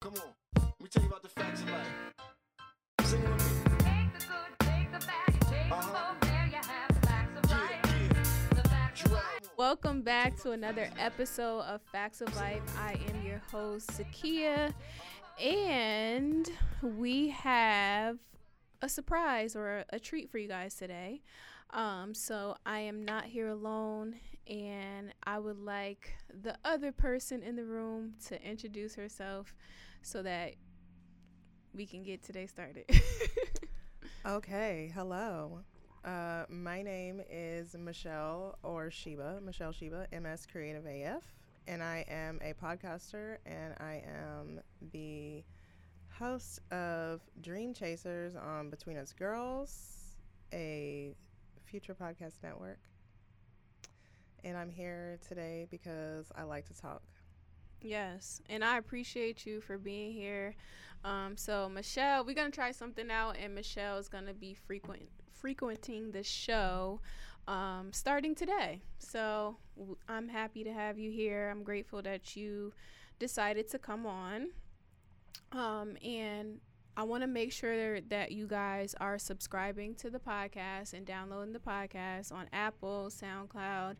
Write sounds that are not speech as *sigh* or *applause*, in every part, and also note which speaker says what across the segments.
Speaker 1: Come on, let me tell you about the facts of life. Sing with me.
Speaker 2: Take the good, take the bad, take
Speaker 1: Uh-huh.
Speaker 2: both. There you have the facts of
Speaker 1: Yeah,
Speaker 2: life.
Speaker 1: yeah.
Speaker 2: The facts of life.
Speaker 3: Welcome back to another episode of Facts of Life. I am your host, Zakiya, and we have a surprise or a, a treat for you guys today. Um, so I am not here alone, and I would like the other person in the room to introduce herself so that we can get today started. *laughs*
Speaker 4: Okay, hello. Uh, my name is Michel or Sheba, Michel Sheba, MS Creative AF, and I am a podcaster and I am the host of Dream Chasers on Between Us Girls, a future podcast network. And I'm here today because I like to talk.
Speaker 3: Yes, and I appreciate you for being here. Um, so Michel, we're gonna try something out, and Michel is gonna be frequent frequenting the show um, starting today. So w- I'm happy to have you here. I'm grateful that you decided to come on, um, and I want to make sure that you guys are subscribing to the podcast and downloading the podcast on Apple, SoundCloud,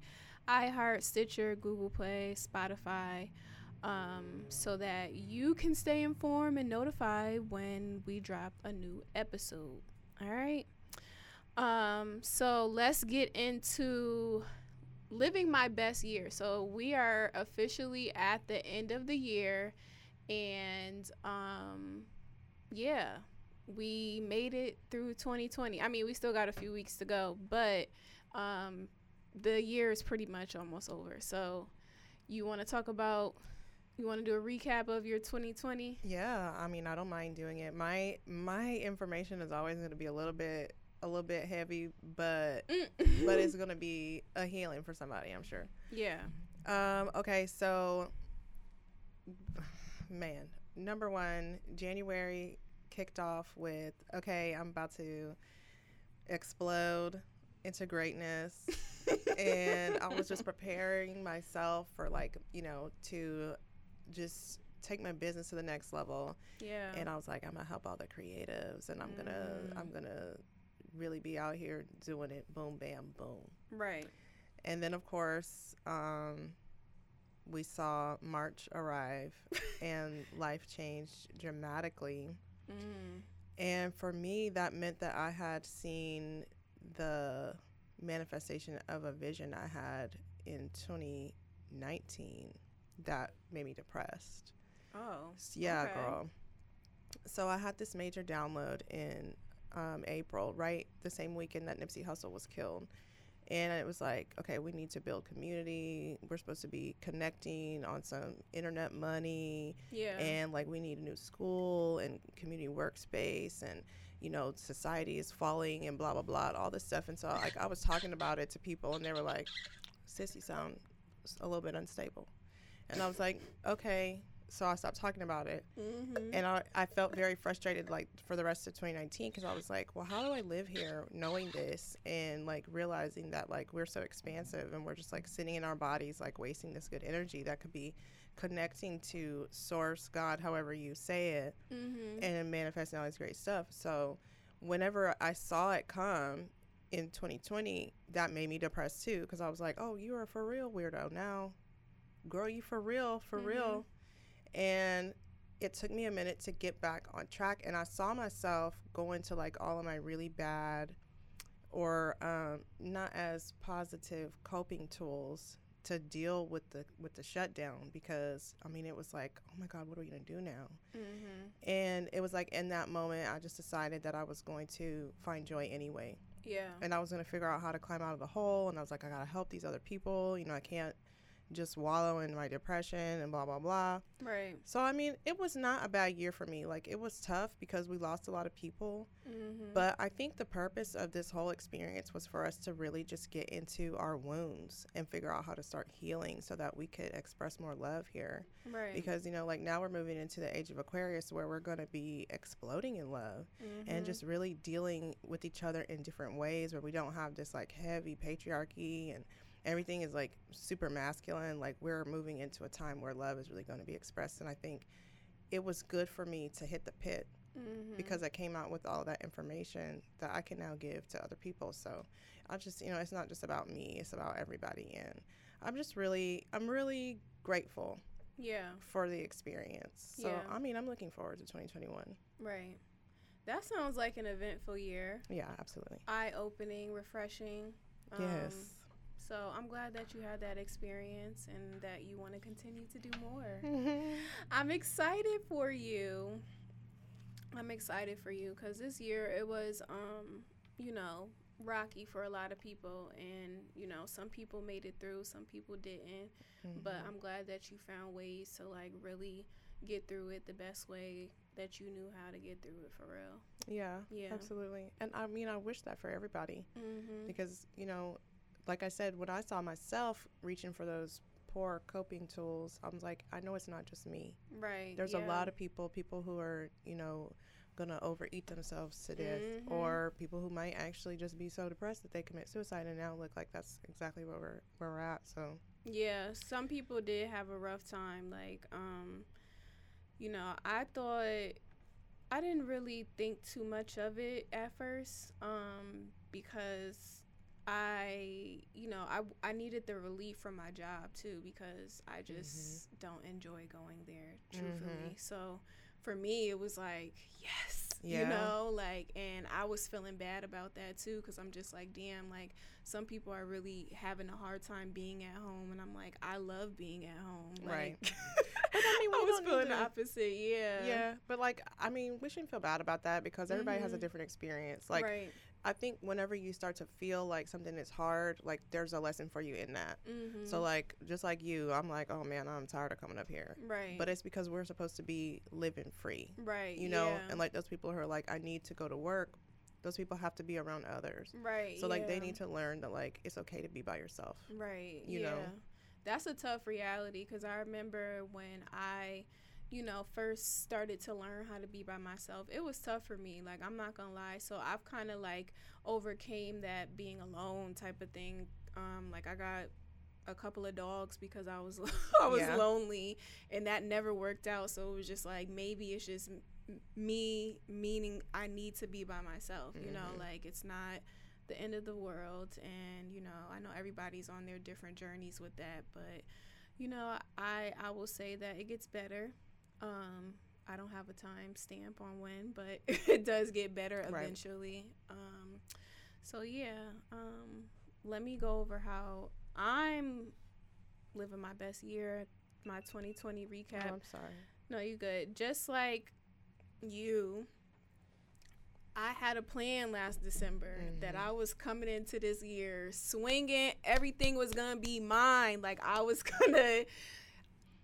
Speaker 3: iHeart, Stitcher, Google Play, Spotify um, so that you can stay informed and notified when we drop a new episode. All right. Um, so let's get into living my best year. So we are officially at the end of the year, and um, yeah, we made it through 2020. I mean, we still got a few weeks to go, but um, the year is pretty much almost over. So you want to talk about you want to do a recap of your 2020?
Speaker 4: Yeah, I mean, I don't mind doing it. My my information is always going to be a little bit a little bit heavy, but but it's *laughs* going to be a healing for somebody, I'm sure.
Speaker 3: yeah.
Speaker 4: Um okay, so man, number 1, January kicked off with okay, I'm about to explode into greatness. *laughs* and I was just preparing myself for like, you know, to just take my business to the next level
Speaker 3: Yeah.
Speaker 4: and I was like, I'm gonna help all the creatives, and I'm gonna, I'm
Speaker 3: Mm.
Speaker 4: gonna really be out here doing it, boom, bam, boom.
Speaker 3: right.
Speaker 4: And then of course, um, we saw March arrive, *laughs* and life changed dramatically.
Speaker 3: Mm.
Speaker 4: And for me, that meant that I had seen the manifestation of a vision I had in 2019 that made me depressed.
Speaker 3: Oh.
Speaker 4: Yeah,
Speaker 3: Okay.
Speaker 4: girl. So I had this major download in um, April, right the same weekend that Nipsey Hussle was killed. And it was like, okay, we need to build community. We're supposed to be connecting on some internet money.
Speaker 3: Yeah.
Speaker 4: And like, we need a new school and community workspace. And, you know, society is falling and blah, blah, blah, all this stuff. And so, like, I was talking about it to people, and they were like, sis, you sound a little bit unstable. And I was like, okay. So I stopped talking about it
Speaker 3: mm-hmm.
Speaker 4: and I, I felt very frustrated like for the rest of 2019 because i was like well how do i live here knowing this and like realizing that like we're so expansive and we're just like sitting in our bodies like wasting this good energy that could be connecting to source god however you say it
Speaker 3: mm-hmm.
Speaker 4: and manifesting all this great stuff so whenever i saw it come in 2020 that made me depressed too because i was like oh you are for real weirdo now girl you for real for
Speaker 3: Mhm.
Speaker 4: real and it took me a minute to get back on track and i saw myself go into like all of my really bad or um, not as positive coping tools to deal with the with the shutdown because i mean it was like oh my god what are we going to do now
Speaker 3: Mm-hmm.
Speaker 4: and it was like in that moment i just decided that i was going to find joy anyway
Speaker 3: Yeah.
Speaker 4: and i was going to figure out how to climb out of the hole and i was like i gotta help these other people you know i can't just wallow in my depression and blah blah blah
Speaker 3: Right.
Speaker 4: so I mean, it was not a bad year for me. Like it was tough because we lost a lot of people,
Speaker 3: Mm-hmm.
Speaker 4: but I think the purpose of this whole experience was for us to really just get into our wounds and figure out how to start healing so that we could express more love here.
Speaker 3: right.
Speaker 4: Because you know, like now we're moving into the age of Aquarius where we're going to be exploding in love
Speaker 3: mm-hmm.
Speaker 4: and just really dealing with each other in different ways where we don't have this like heavy patriarchy and everything is like super masculine like we're moving into a time where love is really going to be expressed and i think it was good for me to hit the pit
Speaker 3: Mhm.
Speaker 4: because I came out with all that information that I can now give to other people. So I just, you know, it's not just about me, it's about everybody. And I'm just really, I'm really grateful
Speaker 3: yeah,
Speaker 4: for the experience. So,
Speaker 3: Yeah.
Speaker 4: I mean, I'm looking forward to 2021.
Speaker 3: right. That sounds like an eventful year.
Speaker 4: Yeah, absolutely.
Speaker 3: Eye opening, refreshing. Um,
Speaker 4: yes.
Speaker 3: So I'm glad that you had that experience and that you want to continue to do more. *laughs* *laughs* I'm excited for you. I'm excited for you because this year it was, um, you know, rocky for a lot of people, and you know, some people made it through, some people didn't. But
Speaker 4: Mhm.
Speaker 3: I'm glad that you found ways to like really get through it the best way that you knew how to get through it for real.
Speaker 4: yeah,
Speaker 3: Yeah.
Speaker 4: absolutely. And I mean, I wish that for everybody
Speaker 3: Mm-hmm.
Speaker 4: because, you know, like I said, when I saw myself reaching for those poor coping tools, I was like, I know it's not just me.
Speaker 3: Right.
Speaker 4: There's
Speaker 3: yeah.
Speaker 4: a lot of people, people who are, you know, gonna overeat themselves to death,
Speaker 3: Mhm.
Speaker 4: or people who might actually just be so depressed that they commit suicide, and now look like that's exactly where we're where we're at. So
Speaker 3: Yeah, some people did have a rough time. Like, um, you know, I thought I didn't really think too much of it at first, um, because I, you know, I I needed the relief from my job too because I mm-hmm. just don't enjoy going there, mm-hmm. truthfully. So for me, it was like, yes, you know, like, and I was feeling bad about that too because I'm just like, damn, like some people are really having a hard time being at home, and I'm like, I love being at home,
Speaker 4: Right. *laughs* But I mean, *laughs* we
Speaker 3: I was feeling the opposite, yeah,
Speaker 4: yeah, but like I mean, we shouldn't feel bad about that because everybody has a
Speaker 3: Mhm.
Speaker 4: different experience. Like
Speaker 3: right,
Speaker 4: I think whenever you start to feel like something is hard, like there's a lesson for you in that.
Speaker 3: mm-hmm.
Speaker 4: So like just like you, I'm like, oh man, I'm tired of coming up here.
Speaker 3: right,
Speaker 4: But it's because we're supposed to be living free.
Speaker 3: right,
Speaker 4: you know
Speaker 3: yeah.
Speaker 4: and like those people who are like i need to go to work those people have to be around others
Speaker 3: right,
Speaker 4: so like they need to learn that like it's okay to be by yourself
Speaker 3: Right.
Speaker 4: you
Speaker 3: yeah.
Speaker 4: know.
Speaker 3: That's a tough reality because I remember when I, you know, first started to learn how to be by myself. It was tough for me. Like I'm not gonna lie. So I've kind of like overcame that being alone type of thing. Um, like I got a couple of dogs because I was *laughs* I was
Speaker 4: Yeah.
Speaker 3: lonely and that never worked out. So it was just like maybe it's just me meaning I need to be by myself. You know,
Speaker 4: Mhm.
Speaker 3: like it's not the end of the world and you know i know everybody's on their different journeys with that but you know i i will say that it gets better um i don't have a time stamp on when but *laughs* it does get better
Speaker 4: Right.
Speaker 3: eventually um so yeah um let me go over how i'm living my best year my 2020
Speaker 4: oh,
Speaker 3: recap
Speaker 4: i'm sorry
Speaker 3: no, you good. Just like you, I had a plan last December that
Speaker 4: Mhm.
Speaker 3: I was coming into this year swinging. Everything was gonna be mine. Like I was *laughs* gonna.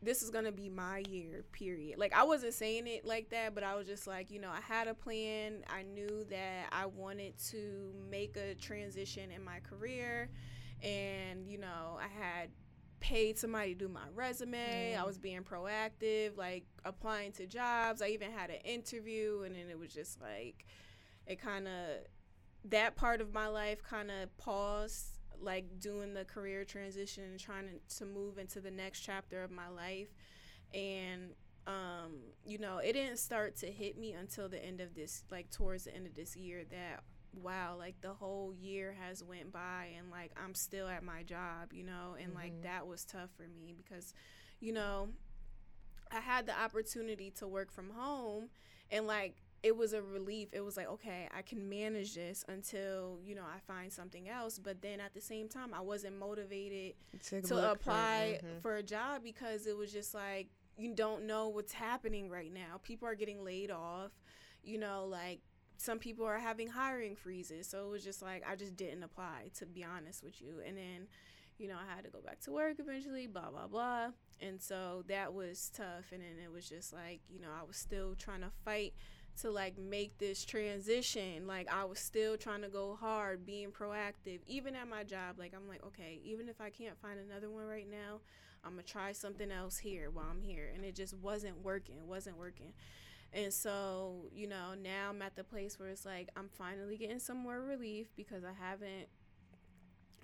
Speaker 3: This is gonna be my year. Period. Like I wasn't saying it like that, but I was just like, you know, I had a plan. I knew that I wanted to make a transition in my career, and you know, I had paid somebody to do my resume. I
Speaker 4: Mm.
Speaker 3: was being proactive, like applying to jobs. I even had an interview, and then it was just like, it kind of, that part of my life kind of paused, like doing the career transition and trying to, to move into the next chapter of my life. And, um, you know, it didn't start to hit me until the end of this, like towards the end of this year that wow like the whole year has went by and like i'm still at my job you know and like
Speaker 4: Mhm.
Speaker 3: that was tough for me because you know i had the opportunity to work from home and like it was a relief it was like okay i can manage this until you know i find something else but then at the same time i wasn't motivated
Speaker 4: to,
Speaker 3: to
Speaker 4: look for-
Speaker 3: apply
Speaker 4: mhm.
Speaker 3: for a job because it was just like you don't know what's happening right now. People are getting laid off. You know, like some people are having hiring freezes. So it was just like I just didn't apply to be honest with you. And then, you know, I had to go back to work eventually, blah blah blah. And so that was tough and then it was just like, you know, I was still trying to fight to like make this transition. Like I was still trying to go hard, being proactive, even at my job. Like I'm like, okay, even if I can't find another one right now, I'm gonna try something else here while I'm here. And it just wasn't working. Wasn't working. And so, you know, now I'm at the place where it's like I'm finally getting some more relief because I haven't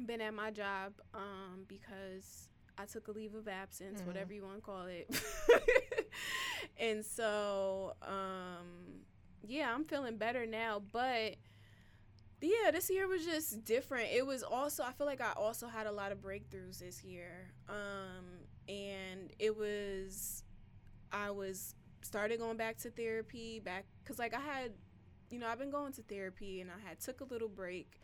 Speaker 3: been at my job um, because I took a leave of absence,
Speaker 4: Mhm.
Speaker 3: whatever you want to call it. *laughs* and so um yeah, I'm feeling better now, but yeah, this year was just different. It was also I feel like I also had a lot of breakthroughs this year. Um and it was I was started going back to therapy back cuz like I had you know, I've been going to therapy and I had took a little break.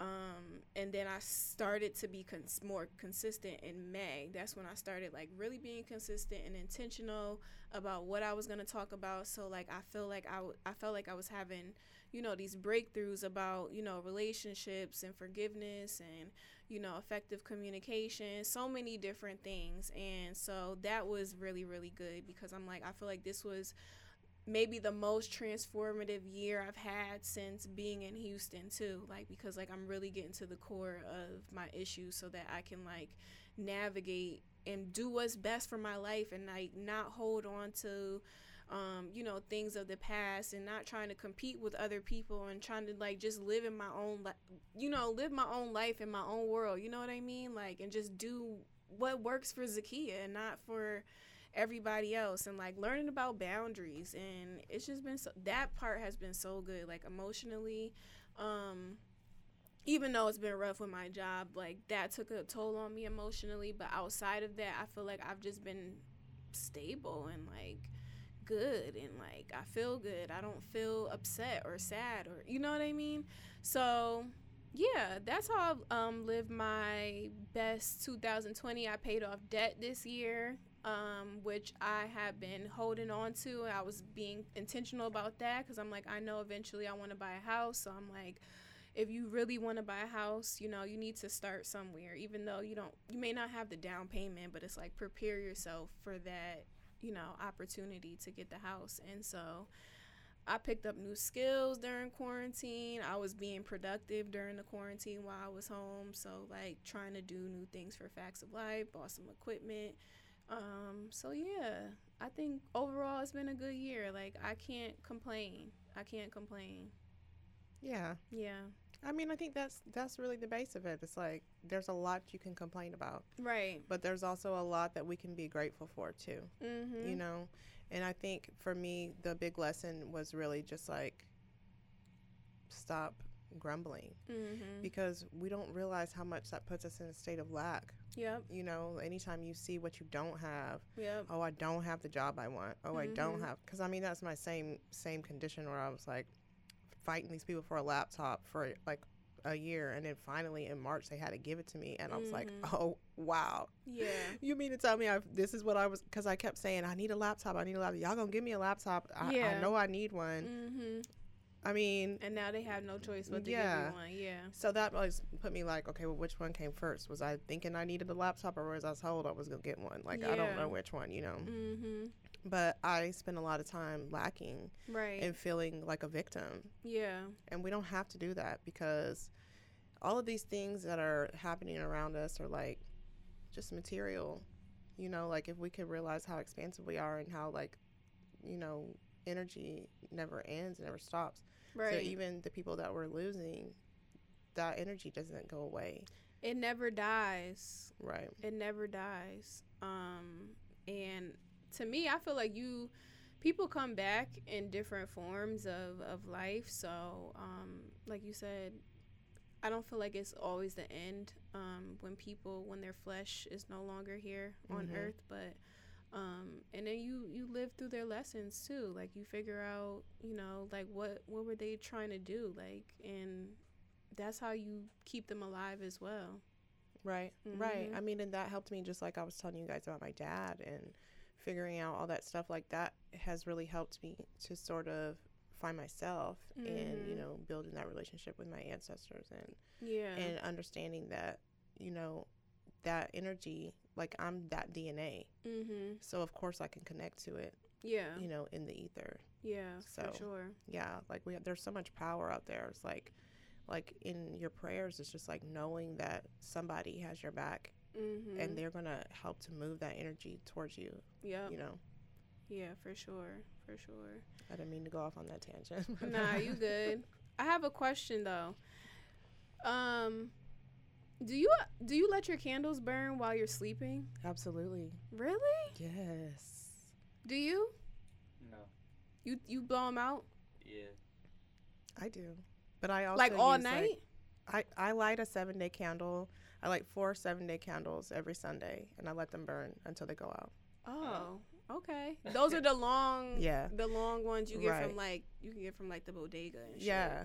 Speaker 3: Um, and then I started to be cons- more consistent in May. That's when I started like really being consistent and intentional about what I was gonna talk about. So like I feel like I, w- I felt like I was having, you know, these breakthroughs about you know relationships and forgiveness and you know effective communication, so many different things. And so that was really really good because I'm like I feel like this was maybe the most transformative year I've had since being in Houston too like because like I'm really getting to the core of my issues so that I can like navigate and do what's best for my life and like not hold on to um, you know things of the past and not trying to compete with other people and trying to like just live in my own li- you know live my own life in my own world you know what I mean? Like and just do what works for Zakiya and not for everybody else and like learning about boundaries. And it's just been so that part has been so good like emotionally um even though it's been rough with my job like that took a toll on me emotionally. But outside of that i feel like i've just been stable and like good and like i feel good i don't feel upset or sad or you know what i mean so yeah that's how i've um, lived my best 2020 i paid off debt this year um, which I have been holding on to. I was being intentional about that because I'm like, I know eventually I want to buy a house. So I'm like, if you really want to buy a house, you know, you need to start somewhere, even though you don't, you may not have the down payment, but it's like prepare yourself for that, you know, opportunity to get the house. And so I picked up new skills during quarantine. I was being productive during the quarantine while I was home. So, like, trying to do new things for Facts of Life, bought some equipment. Um, so yeah, I think overall it's been a good year. Like I can't complain. I can't complain.
Speaker 4: Yeah.
Speaker 3: Yeah.
Speaker 4: I mean, I think that's that's really the base of it. It's like there's a lot you can complain about,
Speaker 3: Right.
Speaker 4: but there's also a lot that we can be grateful for too.
Speaker 3: Mhm.
Speaker 4: You know, and I think for me the big lesson was really just like stop grumbling
Speaker 3: Mhm.
Speaker 4: because we don't realize how much that puts us in a state of lack.
Speaker 3: Yep.
Speaker 4: You know, anytime you see what you don't have,
Speaker 3: Yep.
Speaker 4: oh, I don't have the job I want. Oh, I don't
Speaker 3: Mhm.
Speaker 4: have because I mean that's my same same condition where I was like fighting these people for a laptop for like a year, and then finally in March they had to give it to me, and I was like,
Speaker 3: Mhm.
Speaker 4: oh wow,
Speaker 3: Yeah. *laughs*
Speaker 4: you mean to tell me I this is what I was because I kept saying I need a laptop, I need a laptop. Y'all gonna give me a laptop? I, I know I need one.
Speaker 3: Mhm.
Speaker 4: I mean,
Speaker 3: And now they have no choice but to
Speaker 4: Yeah.
Speaker 3: give you one. Yeah.
Speaker 4: so that was put me like, okay, well, which one came first? Was I thinking I needed a laptop, or was I told I was gonna get one? Like I don't know which one, you know.
Speaker 3: Mhm.
Speaker 4: But I spend a lot of time lacking
Speaker 3: Right.
Speaker 4: and feeling like a victim.
Speaker 3: yeah.
Speaker 4: And we don't have to do that because all of these things that are happening around us are like just material. You know, like if we could realize how expansive we are and how like, you know, energy never ends, never stops.
Speaker 3: Right.
Speaker 4: So even the people that we're losing, that energy doesn't go away.
Speaker 3: it never dies.
Speaker 4: Right.
Speaker 3: it never dies um and to me i feel like you people come back in different forms of of life so um like you said i don't feel like it's always the end um when people when their flesh is no longer here on
Speaker 4: Mhm.
Speaker 3: earth but um and then you you live through their lessons too like you figure out you know like what what were they trying to do like and that's how you keep them alive as well
Speaker 4: Right, right.
Speaker 3: Mhm.
Speaker 4: I mean, and that helped me just like I was telling you guys about my dad and figuring out all that stuff like that has really helped me to sort of find myself and you know building that relationship with my ancestors and
Speaker 3: yeah.
Speaker 4: and understanding that you know that energy like I'm that DNA
Speaker 3: mm-hmm.
Speaker 4: So of course I can connect to it
Speaker 3: yeah.
Speaker 4: you know in the ether.
Speaker 3: Yeah,
Speaker 4: So,
Speaker 3: for sure.
Speaker 4: yeah like we have, there's so much power out there. It's like like in your prayers it's just like knowing that somebody has your back
Speaker 3: Mm-hmm.
Speaker 4: and they're gonna help to move that energy towards you.
Speaker 3: Yeah,
Speaker 4: You know,
Speaker 3: yeah, for sure, for sure.
Speaker 4: I didn't mean to go off on that tangent.
Speaker 3: nah, *laughs* you good. I have a question though. Um, do you do you let your candles burn while you're sleeping?
Speaker 4: Absolutely.
Speaker 3: Really?
Speaker 4: Yes.
Speaker 3: Do you?
Speaker 5: No.
Speaker 3: You you blow them out
Speaker 5: Yeah.
Speaker 4: I do, but I also
Speaker 3: like all
Speaker 4: use, like-
Speaker 3: night?
Speaker 4: I I light a seven day candle. I light four seven day candles every Sunday, and I let them burn until they go out.
Speaker 3: oh, okay. *laughs* Those are the long
Speaker 4: Yeah.
Speaker 3: the long ones you get
Speaker 4: Right.
Speaker 3: from like you can get from like the bodega and shit.
Speaker 4: Yeah,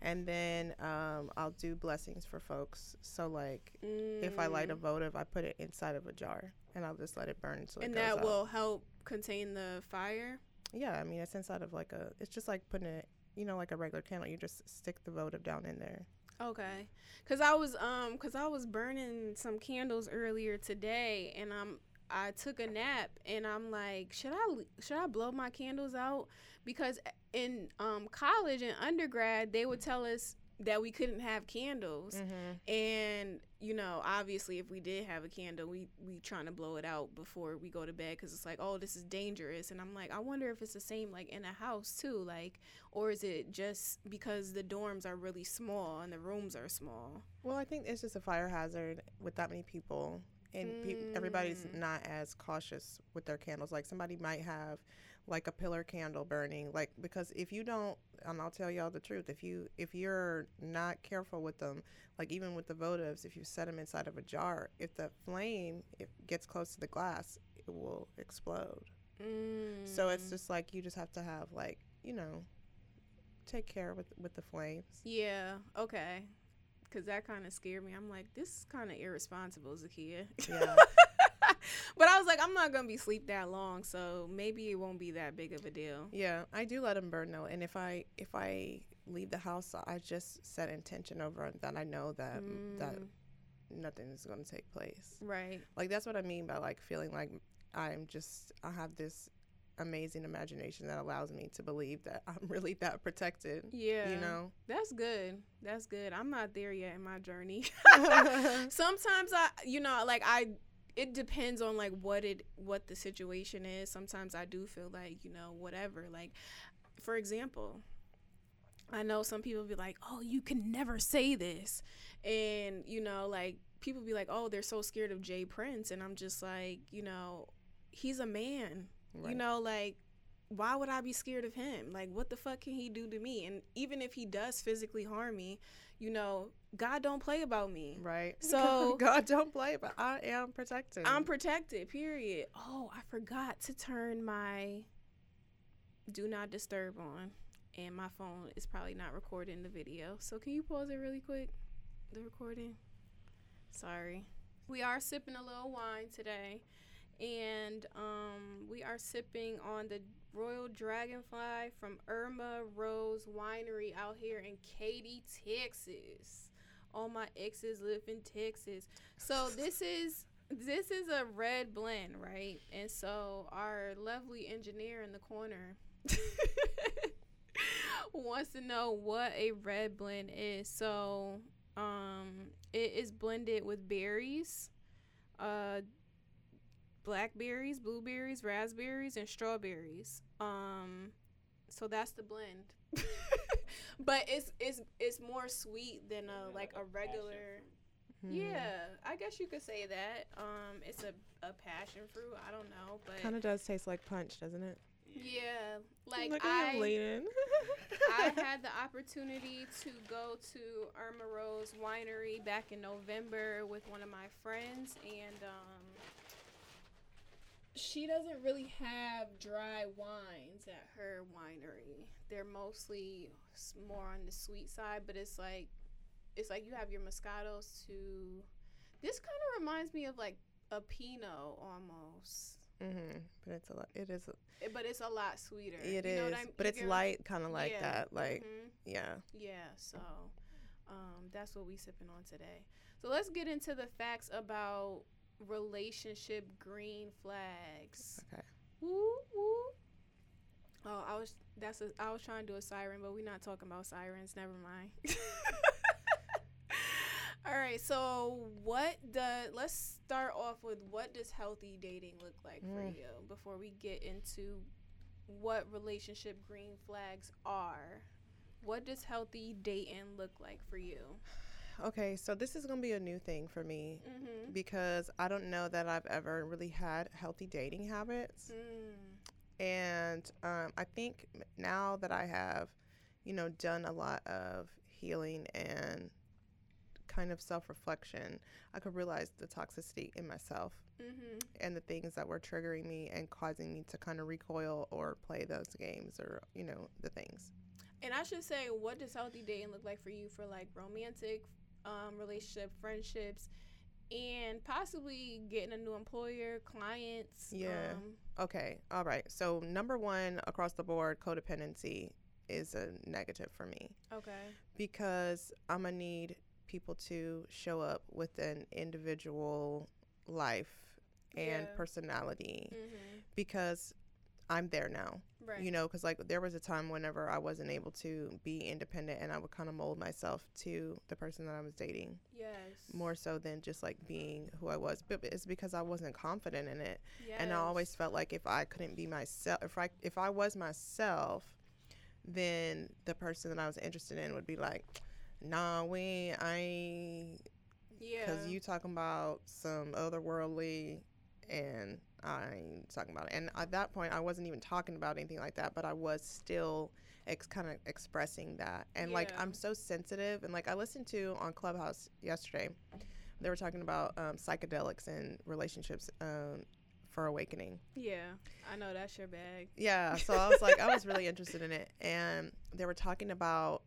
Speaker 4: and then um, I'll do blessings for folks. So like, if I light a
Speaker 3: Mm.
Speaker 4: votive, I put it inside of a jar, and I'll just let it burn until
Speaker 3: and
Speaker 4: it goes
Speaker 3: that
Speaker 4: out.
Speaker 3: will help contain the fire.
Speaker 4: Yeah, I mean it's inside of like a. It's just like putting it, you know, like a regular candle. You just stick the votive down in there.
Speaker 3: Okay, cause I was um, cause I was burning some candles earlier today, and I'm I took a nap, and I'm like, should I should I blow my candles out? Because in um college and undergrad, they would tell us that we couldn't have candles,
Speaker 4: Mm-hmm.
Speaker 3: and you know, obviously, if we did have a candle, we we trying to blow it out before we go to bed, cause it's like, oh, this is dangerous, and I'm like, I wonder if it's the same like in a house too, like, or is it just because the dorms are really small and the rooms are small?
Speaker 4: Well, I think it's just a fire hazard with that many people, and peop everybody's
Speaker 3: Mm.
Speaker 4: not as cautious with their candles. Like somebody might have like a pillar candle burning, like because if you don't, and I'll tell y'all the truth, if you if you're not careful with them, like even with the votives, if you set them inside of a jar, if the flame it gets close to the glass, it will explode. So it's
Speaker 3: Mm.
Speaker 4: just like you just have to have like you know, take care with with the flames.
Speaker 3: yeah, okay, cause that kind of scared me. I'm like, this is kind of irresponsible, Zakiya.
Speaker 4: Yeah. *laughs*
Speaker 3: but I was like, I'm not gonna be sleep that long, so maybe it won't be that big of a deal.
Speaker 4: Yeah, I do let them burn though, and if I if I leave the house, I just set intention over that I know that that
Speaker 3: Mm,
Speaker 4: nothing is going to take place.
Speaker 3: right.
Speaker 4: Like that's what I mean by like feeling like I'm just I have this amazing imagination that allows me to believe that I'm *laughs* really that protected.
Speaker 3: Yeah.
Speaker 4: You know.
Speaker 3: That's good. That's good. I'm not there yet in my journey. *laughs* *laughs* Sometimes I, you know, like I, it depends on like what it, what the situation is. Sometimes I do feel like, you know, whatever. Like, for example, I know some people be like, oh, you can never say this. And, you know, like people be like, oh, they're so scared of J. Prince. And I'm just like, you know, he's a man. You know, like, why would I be scared of him? Like, what the fuck can he do to me? And even if he does physically harm me, you know, God don't play about me.
Speaker 4: Right. *laughs*
Speaker 3: So-
Speaker 4: God don't play, but I am protected.
Speaker 3: I'm protected, period. Oh, I forgot to turn my do not disturb on. And my phone is probably not recording the video. So can you pause it really quick? The recording? Sorry. We are sipping a little wine today. And um, we are sipping on the Royal Dragonfly from Irma Rose Winery out here in Katy, Texas. All my exes live in Texas. So this is this is a red blend, right? And so our lovely engineer in the corner *laughs* wants to know what a red blend is. So um it is blended with berries, uh blackberries, blueberries, raspberries, and strawberries. Um so that's the blend. *laughs* but it's it's it's more sweet than a like a regular
Speaker 4: Hmm.
Speaker 3: yeah, I guess you could say that. Um, it's a, a passion fruit. I don't know, but
Speaker 4: Kind of does taste like punch, doesn't it?
Speaker 3: yeah, like
Speaker 4: Look at
Speaker 3: I
Speaker 4: leaning. *laughs*
Speaker 3: I *laughs* had the opportunity to go to Irma Rose Winery back in November with one of my friends, and um, she doesn't really have dry wines at her winery. They're mostly more on the sweet side, but it's like it's like you have your Moscatos to. This kind of reminds me of like a Pinot almost,
Speaker 4: hmm But it's a lot. It is.
Speaker 3: Eh, but it's a lot sweeter.
Speaker 4: It
Speaker 3: You
Speaker 4: is.
Speaker 3: I'm-
Speaker 4: but it's light, kind of like
Speaker 3: Yeah.
Speaker 4: that. Like
Speaker 3: Mhm.
Speaker 4: yeah.
Speaker 3: Yeah, so um, that's what we sipping on today. So let's get into the facts about relationship green flags.
Speaker 4: Okay.
Speaker 3: Woo woo. Oh, I was that's a, I was trying to do a siren, but we're not talking about sirens. Never mind. *laughs* All right, so what does let's start off with what does healthy dating look like for
Speaker 4: Mm.
Speaker 3: you before we get into what relationship green flags are. What does healthy dating look like for you?
Speaker 4: Okay, so this is gonna be a new thing for me
Speaker 3: Mm-hmm.
Speaker 4: because I don't know that I've ever really had healthy dating habits.
Speaker 3: Mm.
Speaker 4: And um, I think now that I have, you know, done a lot of healing and kind of self reflection, I could realize the toxicity in myself
Speaker 3: Mhm.
Speaker 4: and the things that were triggering me and causing me to kind of recoil or play those games or, you know, the things.
Speaker 3: And I should say, what does healthy dating look like for you for like romantic um, relationship, friendships, and possibly getting a new employer, clients?
Speaker 4: Yeah.
Speaker 3: Um,
Speaker 4: Okay, all right. So, number one across the board, codependency is a negative for me.
Speaker 3: okay.
Speaker 4: because I'm gonna need people to show up with an individual life and
Speaker 3: Yeah.
Speaker 4: personality
Speaker 3: hmm
Speaker 4: because I'm there now.
Speaker 3: Right.
Speaker 4: You know, because like there was a time whenever I wasn't able to be independent and I would kind of mold myself to the person that I was dating
Speaker 3: Yes.
Speaker 4: more so than just like being who I was. But it's because I wasn't confident in it and I always felt like if I couldn't be myself, if I if I was myself, then the person that I was interested in would be like, "Nah, we I
Speaker 3: Yeah.
Speaker 4: because you talking about some otherworldly, and I ain't talking about it." And at that point, I wasn't even talking about anything like that, but I was still ex- kind of expressing that. And like I'm so sensitive, and like I listened to on Clubhouse yesterday, they were talking about um, psychedelics and relationships. Um, for awakening
Speaker 3: Yeah. I know that's your bag.
Speaker 4: yeah, so I was like, I was really interested in it, and they were talking about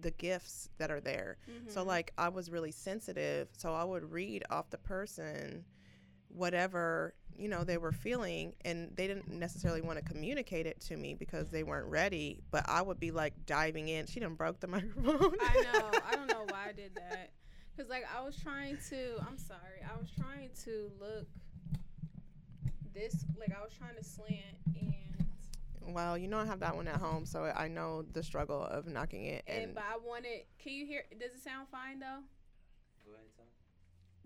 Speaker 4: the gifts that are there. So
Speaker 3: Mhm.
Speaker 4: like, I was really sensitive, so I would read off the person whatever you know they were feeling, and they didn't necessarily want to communicate it to me because they weren't ready. But I would be like diving in. She didn't broke the *laughs* microphone.
Speaker 3: I know. I don't know why I did that. Cause like I was trying to. I'm sorry. I was trying to look this like I was trying to slant and
Speaker 4: well, you know I have that one at home, so I know the struggle of knocking it.
Speaker 3: and
Speaker 4: And
Speaker 3: but I wanted. Can you hear? Does it sound fine though?
Speaker 1: Go ahead, Tom.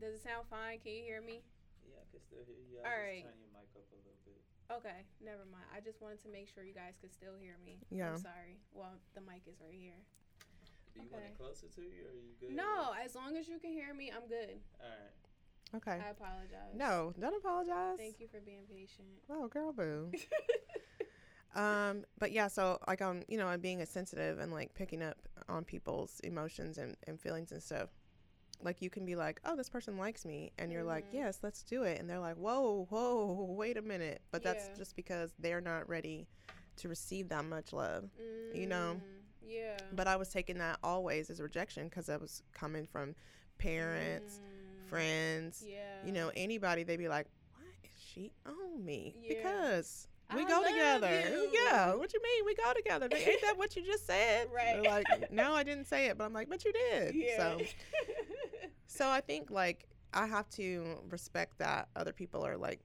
Speaker 3: Does it sound fine? Can you hear me?
Speaker 1: Yeah, I can still hear you. I'll
Speaker 3: right.
Speaker 1: just turn your mic up a little bit.
Speaker 3: Okay, never mind. I just wanted to make sure you guys could still hear me.
Speaker 4: Yeah.
Speaker 3: I'm sorry. Well, the mic is right here.
Speaker 1: Do you want
Speaker 3: Okay.
Speaker 1: it closer to you, or are you good?
Speaker 3: No, as long as you can hear me, I'm good.
Speaker 1: All right.
Speaker 4: okay,
Speaker 3: I apologize.
Speaker 4: no, don't apologize.
Speaker 3: Thank you for being patient.
Speaker 4: Oh, girl, boo. *laughs* Um, but yeah, so like I'm, you know, I'm being a sensitive and like picking up on people's emotions and, and feelings and stuff. Like you can be like, oh, this person likes me, and you're like,
Speaker 3: Mhm.
Speaker 4: yes, let's do it, and they're like, whoa, whoa, *laughs* wait a minute, but that's just because they're not ready to receive that much love. you know?
Speaker 3: Mm, Yeah.
Speaker 4: But I was taking that always as rejection because I was coming from parents,
Speaker 3: Mm,
Speaker 4: friends,
Speaker 3: Yeah.
Speaker 4: you know, anybody. They'd be like, why is she on me?
Speaker 3: Yeah.
Speaker 4: Because we
Speaker 3: I
Speaker 4: go together.
Speaker 3: you.
Speaker 4: Yeah. What you mean? We go together. Ain't that what you just said? *laughs*
Speaker 3: Right.
Speaker 4: They're like, no, I didn't say it, but I'm like, but you did.
Speaker 3: Yeah.
Speaker 4: So, *laughs* *laughs* so I think like I have to respect that other people are like,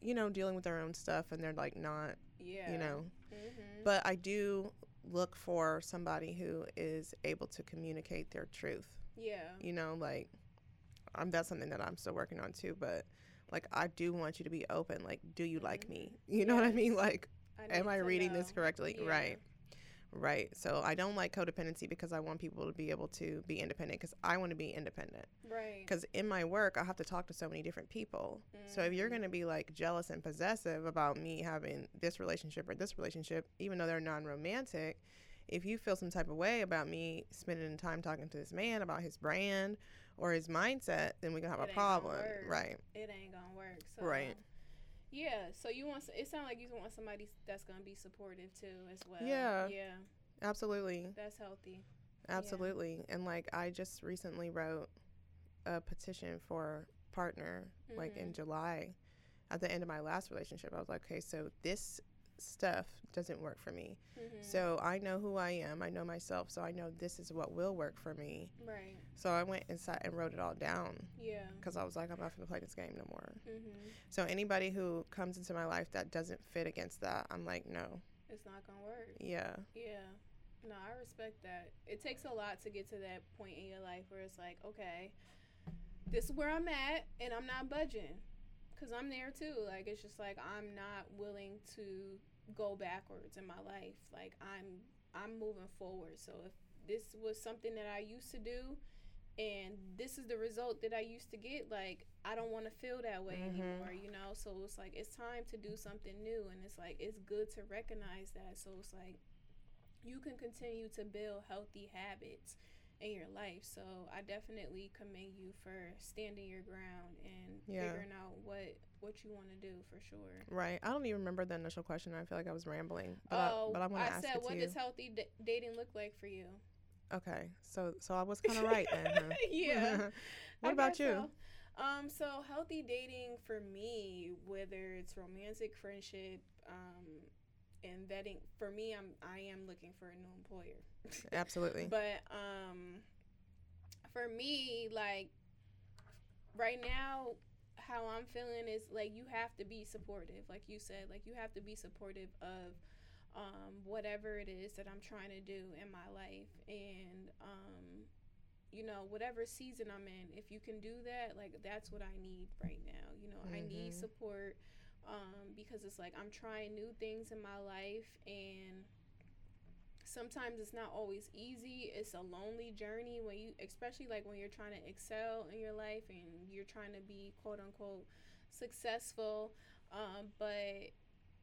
Speaker 4: you know, dealing with their own stuff and they're like not,
Speaker 3: yeah.
Speaker 4: you know.
Speaker 3: Mhm.
Speaker 4: But I do look for somebody who is able to communicate their truth.
Speaker 3: Yeah.
Speaker 4: You know, like I'm that's something that I'm still working on too. But like, I do want you to be open. Like, do you like me? You know what I mean?
Speaker 3: Mm-hmm. Yes.
Speaker 4: Like, am I reading this correctly?
Speaker 3: Yeah.
Speaker 4: Right. Right. So I don't like codependency because I want people to be able to be independent because I want to be independent.
Speaker 3: Right.
Speaker 4: Because in my work, I have to talk to so many different people. So if you're going to mm. be like jealous and possessive about me having this relationship or this relationship, even though they're non romantic, if you feel some type of way about me spending time talking to this man about his brand or his mindset, then we can have
Speaker 3: It
Speaker 4: a problem. Right.
Speaker 3: it ain't gonna work. So
Speaker 4: Right.
Speaker 3: Yeah. So you want? It sounds like you want somebody that's gonna be supportive too, as well.
Speaker 4: Yeah.
Speaker 3: Yeah.
Speaker 4: Absolutely.
Speaker 3: That's healthy.
Speaker 4: Absolutely. And like I just recently wrote a petition for partner like in
Speaker 3: Mhm.
Speaker 4: July at the end of my last relationship. I was like, okay, so this stuff doesn't work for me.
Speaker 3: Mhm.
Speaker 4: So I know who I am. I know myself. So I know this is what will work for me.
Speaker 3: Right.
Speaker 4: So I went inside and wrote it all down
Speaker 3: Yeah.
Speaker 4: because I was like, I'm not going to play this game no more.
Speaker 3: Mm-hmm.
Speaker 4: So anybody who comes into my life that doesn't fit against that, I'm like, no.
Speaker 3: It's not gonna work.
Speaker 4: Yeah.
Speaker 3: Yeah. No, I respect that. It takes a lot to get to that point in your life where it's like, okay, this is where I'm at and I'm not budging. Cuz I'm there too. Like it's just like I'm not willing to go backwards in my life. Like I'm I'm moving forward. So if this was something that I used to do and this is the result that I used to get. Like, I don't want to feel that way
Speaker 4: Mhm.
Speaker 3: anymore, you know? So it's like, it's time to do something new. And it's like, it's good to recognize that. So it's like, you can continue to build healthy habits in your life. So I definitely commend you for standing your ground and
Speaker 4: Yeah.
Speaker 3: figuring out what what you want to do for sure.
Speaker 4: Right. I don't even remember the initial question. I feel like I was rambling, but
Speaker 3: oh,
Speaker 4: I, but I'm gonna
Speaker 3: I
Speaker 4: ask
Speaker 3: said,
Speaker 4: it
Speaker 3: what does healthy d- dating look like for you?
Speaker 4: okay. So so I was kind of right then. Huh? *laughs*
Speaker 3: yeah. *laughs*
Speaker 4: what
Speaker 3: I
Speaker 4: about you?
Speaker 3: So. Um, so healthy dating for me, whether it's romantic friendship, um, and that vetting for me, I'm I am looking for a new employer. *laughs*
Speaker 4: Absolutely.
Speaker 3: But um, for me, like right now, how I'm feeling is like you have to be supportive, like you said, like you have to be supportive of um, whatever it is that I'm trying to do in my life, and um, you know whatever season I'm in. If you can do that, like that's what I need right now. You know, I need
Speaker 4: Mhm.
Speaker 3: support um, because it's like I'm trying new things in my life and sometimes it's not always easy. It's a lonely journey when you especially like when you're trying to excel in your life and you're trying to be quote unquote successful. Um, but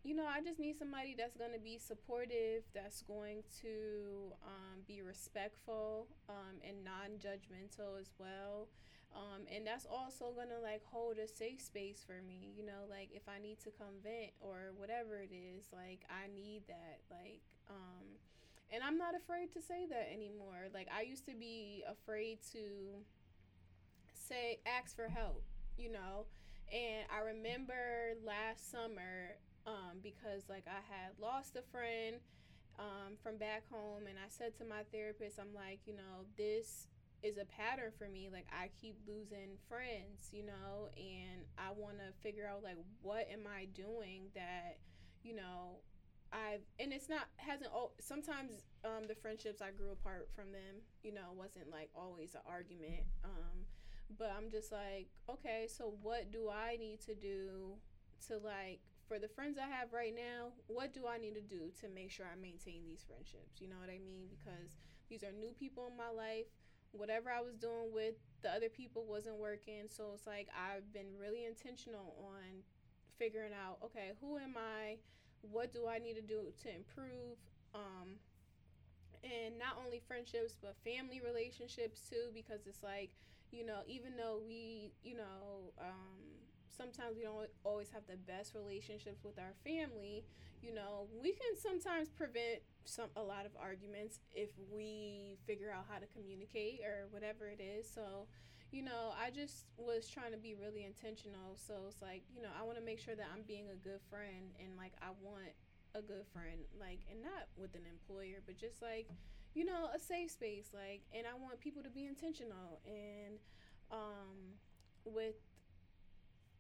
Speaker 3: you know i just need somebody that's going to be supportive that's going to um, be respectful um, and non-judgmental as well um, and that's also gonna like hold a safe space for me you know like if i need to come vent or whatever it is like i need that like um, and i'm not afraid to say that anymore. Like i used to be afraid to say ask for help you know? And i remember last summer um, because like i had lost a friend um, from back home and i said to my therapist i'm like you know this is a pattern for me like i keep losing friends you know and i want to figure out like what am i doing that you know i've and it's not hasn't oh sometimes um the friendships i grew apart from them you know wasn't like always an argument um but i'm just like okay so what do i need to do to like for the friends i have right now what do i need to do to make sure i maintain these friendships? You know what i mean? Because these are new people in my life whatever I was doing with the other people wasn't working. So it's like I've been really intentional on figuring out, okay, who am I? What do I need to do to improve? Um, and not only friendships, but family relationships too, because it's like, you know, even though we, you know, um, sometimes we don't always have the best relationships with our family, you know, we can sometimes prevent some a lot of arguments if we figure out how to communicate or whatever it is. So, you know, I just was trying to be really intentional. So it's like, you know, I want to make sure that I'm being a good friend and like I want a good friend, like, and not with an employer, but just like, you know, a safe space. Like, and I want people to be intentional and um, with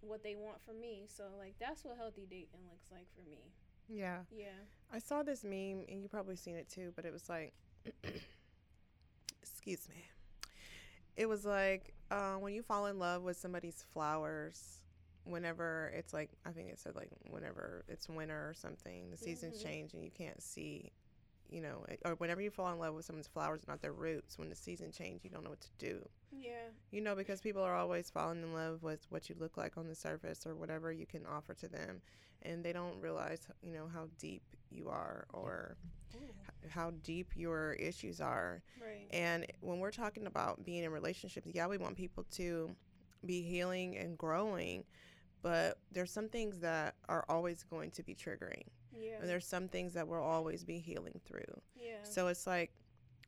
Speaker 3: what they want from me. So like that's what healthy dating looks like for me.
Speaker 4: Yeah.
Speaker 3: Yeah.
Speaker 4: I saw this meme, and you probably seen it too, but it was like, *coughs* excuse me. It was like uh, when you fall in love with somebody's flowers, whenever it's like, I think it said like whenever it's winter or something, the seasons
Speaker 3: Mhm.
Speaker 4: change and you can't see, you know, eh, or whenever you fall in love with someone's flowers, not their roots, when the season change, you don't know what to do.
Speaker 3: Yeah.
Speaker 4: You know, because people are always falling in love with what you look like on the surface or whatever you can offer to them. And they don't realize, you know, how deep you are or h- how deep your issues are.
Speaker 3: Right.
Speaker 4: And when we're talking about being in relationships, yeah, we want people to be healing and growing, but there's some things that are always going to be triggering.
Speaker 3: Yeah.
Speaker 4: And there's some things that we'll always be healing through.
Speaker 3: yeah.
Speaker 4: So it's like,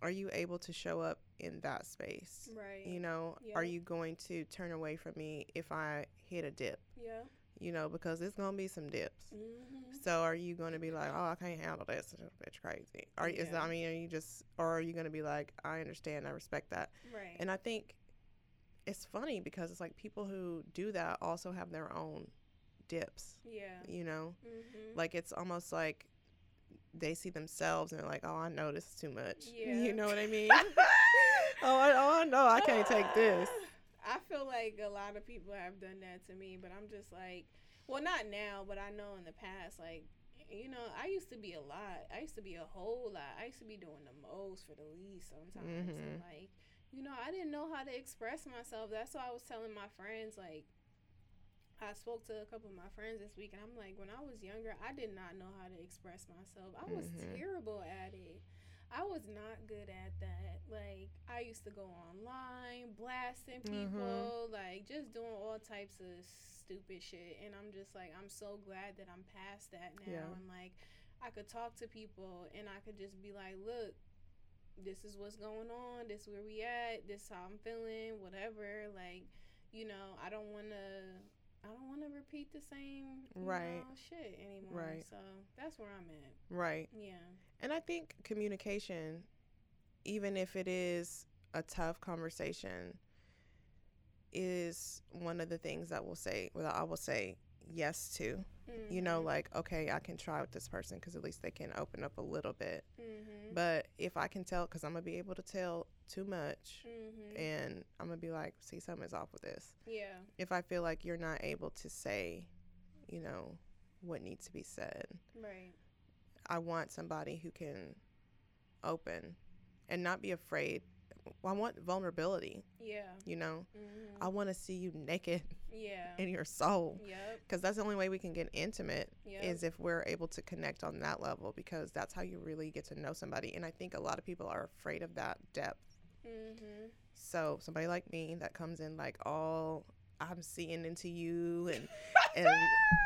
Speaker 4: are you able to show up in that space?
Speaker 3: right.
Speaker 4: You know, are you going to turn away from me if I hit a dip?
Speaker 3: yeah.
Speaker 4: You know, because it's gonna be some dips.
Speaker 3: Mm-hmm.
Speaker 4: So are you gonna be like, oh, I can't handle this? Bitch crazy. Are is
Speaker 3: Yeah.
Speaker 4: I mean, are you just, or are you gonna be like, I understand, I respect that?
Speaker 3: Right.
Speaker 4: And I think it's funny because it's like people who do that also have their own dips.
Speaker 3: yeah.
Speaker 4: You know,
Speaker 3: Mm-hmm.
Speaker 4: like it's almost like they see themselves and they're like, oh, I know this is too much. *laughs*
Speaker 3: Yeah.
Speaker 4: You know what I mean? *laughs* oh, I, oh, know I can't take this.
Speaker 3: I feel like a lot of people have done that to me, but I'm just like, well, not now, but I know in the past, like, you know, I used to be a lot. I used to be a whole lot. I used to be doing the most for the least sometimes, and
Speaker 4: Mhm.
Speaker 3: like, you know, I didn't know how to express myself. That's why I was telling my friends, like, I spoke to a couple of my friends this week, and I'm like, when I was younger, I did not know how to express myself. I was
Speaker 4: Mhm.
Speaker 3: terrible at it. I was not good at that. Like, I used to go online, blasting people, like, just doing all types of stupid shit. And I'm just like, I'm so glad that I'm past that now.
Speaker 4: Yeah.
Speaker 3: And, like, I could talk to people, and I could just be like, look, this is what's going on. This where we at. This how I'm feeling. Whatever. Like, you know, I don't want to. I don't want to repeat the same
Speaker 4: Right.
Speaker 3: know, shit anymore.
Speaker 4: Right.
Speaker 3: So that's where I'm at.
Speaker 4: Right.
Speaker 3: Yeah.
Speaker 4: And I think communication, even if it is a tough conversation, is one of the things that we'll say, well, I will say yes to. You know, like, okay, I can try with this person because at least they can open up a little bit.
Speaker 3: Mm-hmm.
Speaker 4: But if I can tell, because I'm going to be able to tell too much,
Speaker 3: Mm-hmm.
Speaker 4: and I'm going to be like, see, something's off with this.
Speaker 3: Yeah.
Speaker 4: If I feel like you're not able to say, you know, what needs to be said,
Speaker 3: Right.
Speaker 4: I want somebody who can open and not be afraid. I want vulnerability,
Speaker 3: Yeah.
Speaker 4: you know.
Speaker 3: Mm-hmm.
Speaker 4: I want to see you naked
Speaker 3: yeah.
Speaker 4: in your soul
Speaker 3: Yep.
Speaker 4: because that's the only way we can get intimate
Speaker 3: Yep.
Speaker 4: is if we're able to connect on that level because that's how you really get to know somebody. And I think a lot of people are afraid of that depth.
Speaker 3: mm-hmm.
Speaker 4: So somebody like me that comes in like all I'm seeing into you and *laughs* and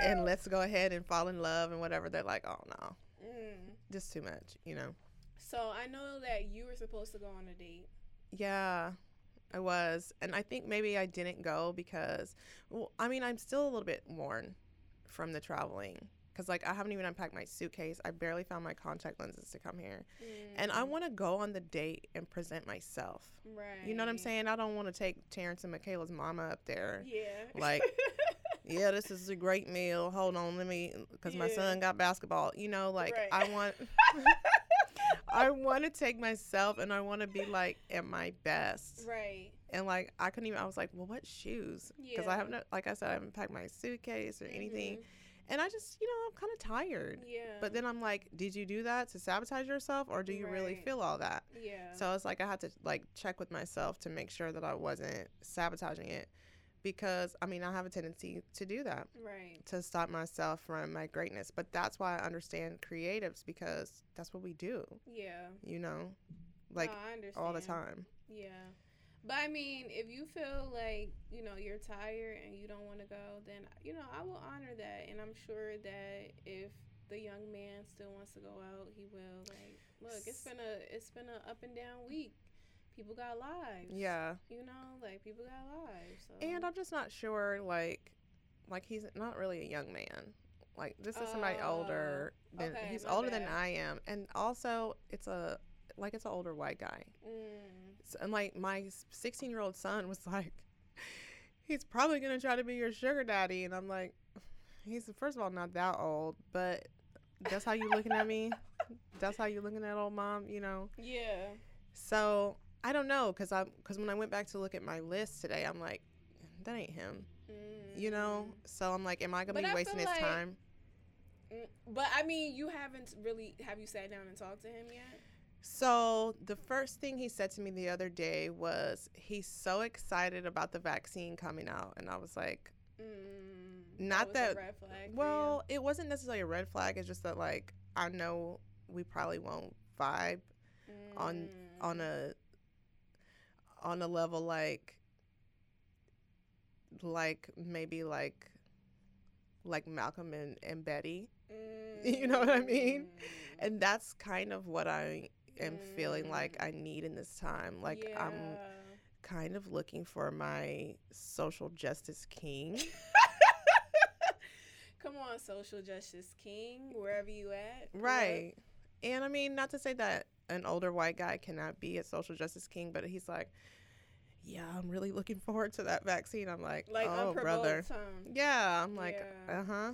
Speaker 4: and let's go ahead and fall in love and whatever. They're like, oh no,
Speaker 3: Mm.
Speaker 4: just too much, you know.
Speaker 3: So I know that you were supposed to go on a date.
Speaker 4: Yeah, I was. And I think maybe I didn't go because, well, I mean, I'm still a little bit worn from the traveling. Because, like, I haven't even unpacked my suitcase. I barely found my contact lenses to come here. And I
Speaker 3: Mhm.
Speaker 4: want to go on the date and present myself.
Speaker 3: Right.
Speaker 4: You know what I'm saying? I don't want to take Terrence and Michaela's mama up there.
Speaker 3: Yeah.
Speaker 4: Like, *laughs* Yeah, this is a great meal. Hold on, let me, because my son got basketball. You know, like,
Speaker 3: Right.
Speaker 4: I want. *laughs* I want to take myself and I want to be like at my best.
Speaker 3: right.
Speaker 4: And like I couldn't even. I was like, well, what shoes? Because I haven't, like I said, I haven't packed my suitcase or anything.
Speaker 3: Mhm.
Speaker 4: And I just, you know, I'm kind of tired.
Speaker 3: Yeah.
Speaker 4: But then I'm like, did you do that to sabotage yourself, or do you really feel all that?
Speaker 3: yeah.
Speaker 4: So it's like I had to like check with myself to make sure that I wasn't sabotaging it, because I mean I have a tendency to do that
Speaker 3: right.
Speaker 4: to stop myself from my greatness. But that's why I understand creatives because that's what we do.
Speaker 3: Yeah.
Speaker 4: You know, like
Speaker 3: no,
Speaker 4: all the time.
Speaker 3: Yeah. But I mean, if you feel like, you know, you're tired and you don't want to go, then, you know, I will honor that. And I'm sure that if the young man still wants to go out, he will. Like, look, it's been a it's been a up and down week. People got lives.
Speaker 4: Yeah.
Speaker 3: You know, like people got lives. So.
Speaker 4: And I'm just not sure, like, like he's not really a young man. Like this is somebody
Speaker 3: Oh,
Speaker 4: older than
Speaker 3: okay,
Speaker 4: he's older than. I am, and also it's a like it's an older white guy.
Speaker 3: Mm,
Speaker 4: So, and like my 16 year old son was like, *laughs* he's probably gonna try to be your sugar daddy, and I'm like, he's first of all not that old, but that's how you looking at me. *laughs* That's how you looking at old mom, you know.
Speaker 3: yeah.
Speaker 4: So I don't know, cause I cause when I went back to look at my list today, I'm like, that ain't him, you know. So I'm like, am I gonna
Speaker 3: But
Speaker 4: be
Speaker 3: I
Speaker 4: wasting his
Speaker 3: like-
Speaker 4: time?
Speaker 3: Mm, But I mean, you haven't really have you sat down and talked to him yet?
Speaker 4: So the first thing he said to me the other day was he's so excited about the vaccine coming out, and I was like,
Speaker 3: Mm,
Speaker 4: Not that-
Speaker 3: flag.
Speaker 4: well, it wasn't necessarily a red flag. It's just that like I know we probably won't vibe
Speaker 3: you?
Speaker 4: on
Speaker 3: Mm,
Speaker 4: on a on a level like like maybe like like Malcolm and, and Betty. *laughs* you know what I mean?
Speaker 3: mm,
Speaker 4: And that's kind of what I am feeling like
Speaker 3: Mm.
Speaker 4: I need in this time. Like I'm kind of looking for my social justice king. *laughs*
Speaker 3: Come on, social justice king, wherever you at. pull up.
Speaker 4: right. And I mean, not to say that an older white guy cannot be a social justice king, but he's like, yeah, I'm really looking forward to that vaccine. I'm like,
Speaker 3: Like
Speaker 4: oh, brother.
Speaker 3: Time.
Speaker 4: Yeah. I'm like,
Speaker 3: Yeah.
Speaker 4: uh huh.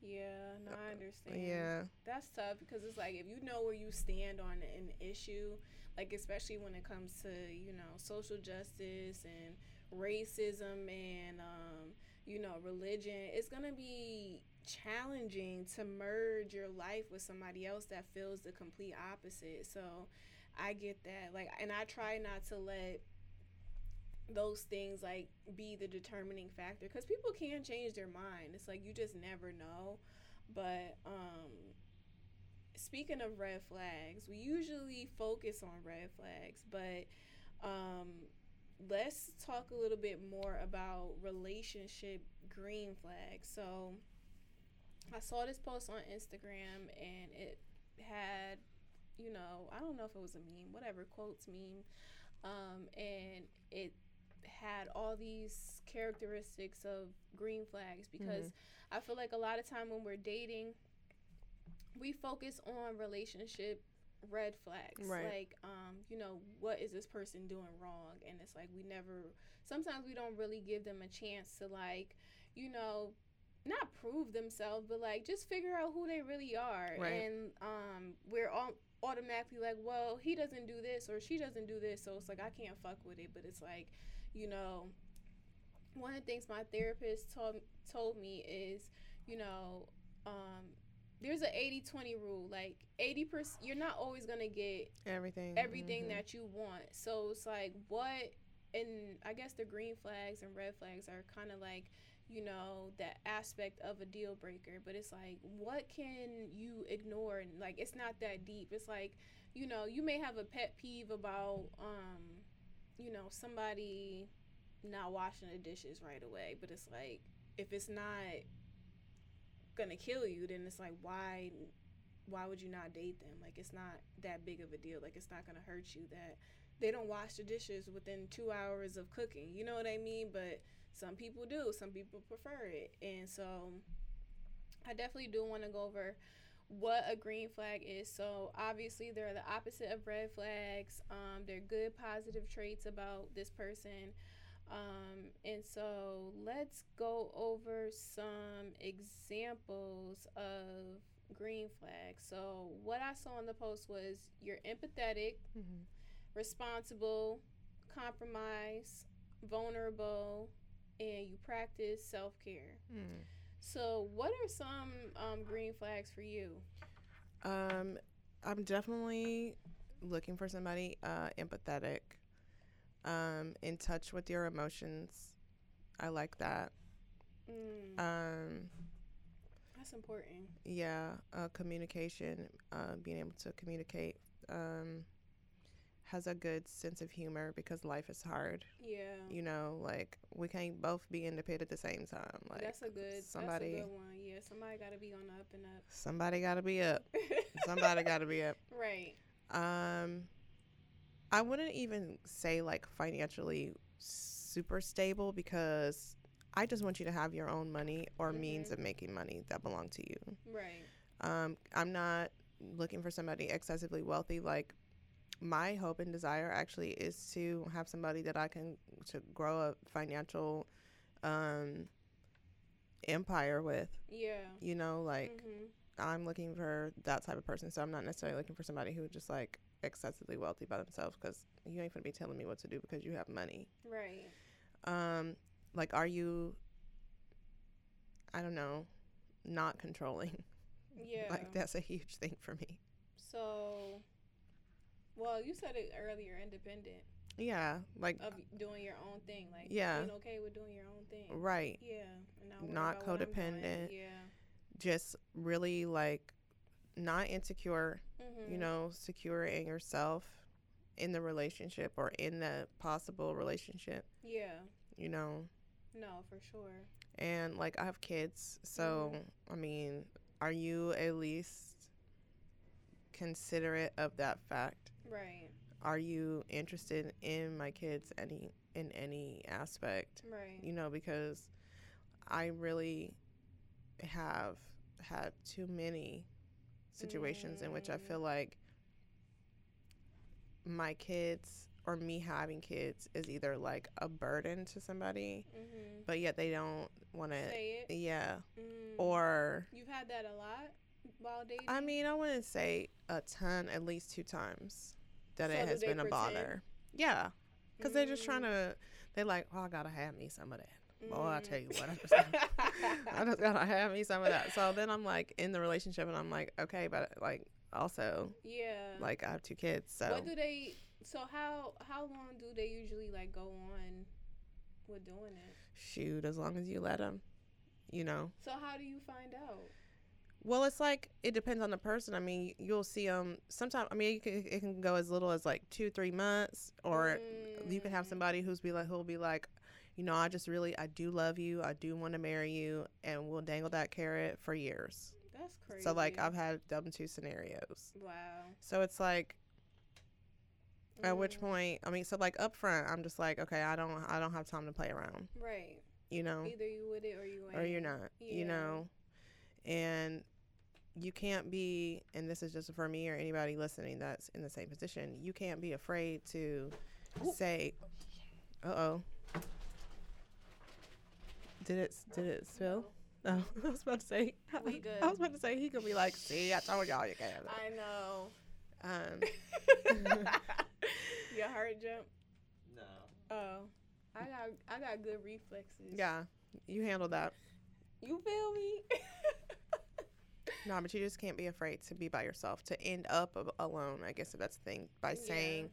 Speaker 3: Yeah, no, I understand.
Speaker 4: Yeah.
Speaker 3: That's tough because it's like if you know where you stand on an issue, like especially when it comes to you know social justice and racism and um, you know religion, it's gonna be challenging to merge your life with somebody else that feels the complete opposite. So I get that. Like, and I try not to let those things like be the determining factor because people can change their mind. It's like you just never know. But um, speaking of red flags, we usually focus on red flags, but um, let's talk a little bit more about relationship green flags. So I saw this post on Instagram and it had, you know, I don't know if it was a meme, whatever, quotes meme. Um, and it had all these characteristics of green flags because I feel like a lot of time when we're dating, we focus on relationship red flags.
Speaker 4: Right.
Speaker 3: like um you know what is this person doing wrong? And it's like we never sometimes we don't really give them a chance to like you know not prove themselves but like just figure out who they really are.
Speaker 4: Right.
Speaker 3: and um we're all automatically like well he doesn't do this or she doesn't do this. So it's like i can't fuck with it. But it's like you know one of the things my therapist told told me is you know um there's an 80-20 rule like 80% you're not always gonna get
Speaker 4: Everything.
Speaker 3: everything
Speaker 4: mhm.
Speaker 3: that you want. So it's like what and I guess the green flags and red flags are kind of like, you know, that aspect of a deal breaker, but it's like what can you ignore and like it's not that deep. It's like, you know, you may have a pet peeve about um, you know, somebody not washing the dishes right away, but it's like if it's not gonna kill you, then it's like why why would you not date them? Like it's not that big of a deal. Like it's not gonna hurt you that they don't wash the dishes within two hours of cooking. You know what I mean? But some people do. Some people prefer it, and so I definitely do want to go over what a green flag is. So obviously they're the opposite of red flags. Um, they're good positive traits about this person. Um, and so let's go over some examples of green flags. So what I saw in the post was you're empathetic,
Speaker 4: Mhm.
Speaker 3: responsible, compromise, vulnerable, and you practice self care.
Speaker 4: Mm.
Speaker 3: So what are some um, green flags for you?
Speaker 4: Um, I'm definitely looking for somebody uh, empathetic, um, in touch with your emotions. I like that.
Speaker 3: Mm,
Speaker 4: Um,
Speaker 3: that's important.
Speaker 4: yeah, uh, communication, uh, being able to communicate, um, has a good sense of humor because life is hard.
Speaker 3: Yeah.
Speaker 4: You know, like we can't both be independent at the same time. Like
Speaker 3: that's a good
Speaker 4: somebody-
Speaker 3: that's a good one. Yeah, somebody got to be on the up and up.
Speaker 4: somebody got to be
Speaker 3: up. *laughs*
Speaker 4: somebody got to be up.
Speaker 3: right.
Speaker 4: Um, I wouldn't even say like financially super stable because I just want you to have your own money or means
Speaker 3: Mhm.
Speaker 4: of making money that belong to you.
Speaker 3: Right.
Speaker 4: Um, I'm not looking for somebody excessively wealthy. Like my hope and desire actually is to have somebody that I can to grow a financial um empire with.
Speaker 3: Yeah.
Speaker 4: You know, like
Speaker 3: hmm
Speaker 4: I'm looking for that type of person. So I'm not necessarily looking for somebody who just like excessively wealthy by themselves because you ain't gonna be telling me what to do because you have money.
Speaker 3: Right.
Speaker 4: Um, like, are you? I don't know, not controlling. *laughs*
Speaker 3: Yeah.
Speaker 4: Like that's a huge thing for me.
Speaker 3: So, well, you said it earlier, independent
Speaker 4: Yeah, like
Speaker 3: of doing your own thing, like
Speaker 4: Yeah.
Speaker 3: being okay with doing your own thing.
Speaker 4: right,
Speaker 3: Yeah. And not,
Speaker 4: Not
Speaker 3: about what I'm doing.
Speaker 4: codependent.
Speaker 3: Yeah.
Speaker 4: just really like not insecure.
Speaker 3: Mm-hmm.
Speaker 4: You know, secure in yourself, in the relationship or in the possible relationship.
Speaker 3: Yeah.
Speaker 4: You know,
Speaker 3: No, for sure.
Speaker 4: and like I have kids, so I mean, are you at least considerate of that fact?
Speaker 3: Right.
Speaker 4: Are you interested in my kids any in any aspect?
Speaker 3: Right.
Speaker 4: You know, because I really have had too many situations in which I
Speaker 3: Mm.
Speaker 4: feel like my kids or me having kids is either like a burden to somebody,
Speaker 3: Mm-hmm.
Speaker 4: but yet they don't want to.
Speaker 3: Say it.
Speaker 4: Yeah.
Speaker 3: Mm.
Speaker 4: Or
Speaker 3: You've had that a lot while dating.
Speaker 4: I mean, I wouldn't say a ton, at least two times that
Speaker 3: So
Speaker 4: it has been a
Speaker 3: pretend?
Speaker 4: bother. Yeah, because they're just trying
Speaker 3: Mm.
Speaker 4: to. They're like, oh, I gotta have me some of that. Boy, I
Speaker 3: Mm.
Speaker 4: tell you what, I just, *laughs* I just gotta have me some of that. So then I'm like in the relationship, and I'm like, okay, but like also.
Speaker 3: Yeah.
Speaker 4: Like I have two kids, so
Speaker 3: what do they? So how how long do they usually like go on with doing it?
Speaker 4: shoot, as long as you let them, you know.
Speaker 3: So how do you find out?
Speaker 4: Well, it's like it depends on the person. I mean, you'll see them sometimes. I mean, you can, it can go as little as like two, three months, or you can have
Speaker 3: Mm,
Speaker 4: somebody who's be like, who'll be like, you know, I just really, I do love you, I do want to marry you, and we'll dangle that carrot for years.
Speaker 3: That's crazy.
Speaker 4: So like, I've had them two scenarios.
Speaker 3: wow.
Speaker 4: So it's like, at which
Speaker 3: Mm,
Speaker 4: point, I mean, so like up front, I'm just like, okay, I don't, I don't have time to play around,
Speaker 3: Right.
Speaker 4: you know,
Speaker 3: Either you with it or you ain't.
Speaker 4: or you're not, you know, and you can't be, and this is just for me or anybody listening that's in the same position, you can't be afraid to say, uh oh. Did it? Did it spill? No, *laughs* I was about to say.
Speaker 3: We good.
Speaker 4: I was about to say he could be like, "See, I told y'all you can't."
Speaker 3: I know.
Speaker 4: Um, *laughs*
Speaker 3: Your heart jump.
Speaker 1: No.
Speaker 3: Oh, I got I got good reflexes.
Speaker 4: yeah, you handle that.
Speaker 3: You feel me? *laughs*
Speaker 4: No, but you just can't be afraid to be by yourself, to end up alone. I guess if that's the thing, by
Speaker 3: Yeah.
Speaker 4: saying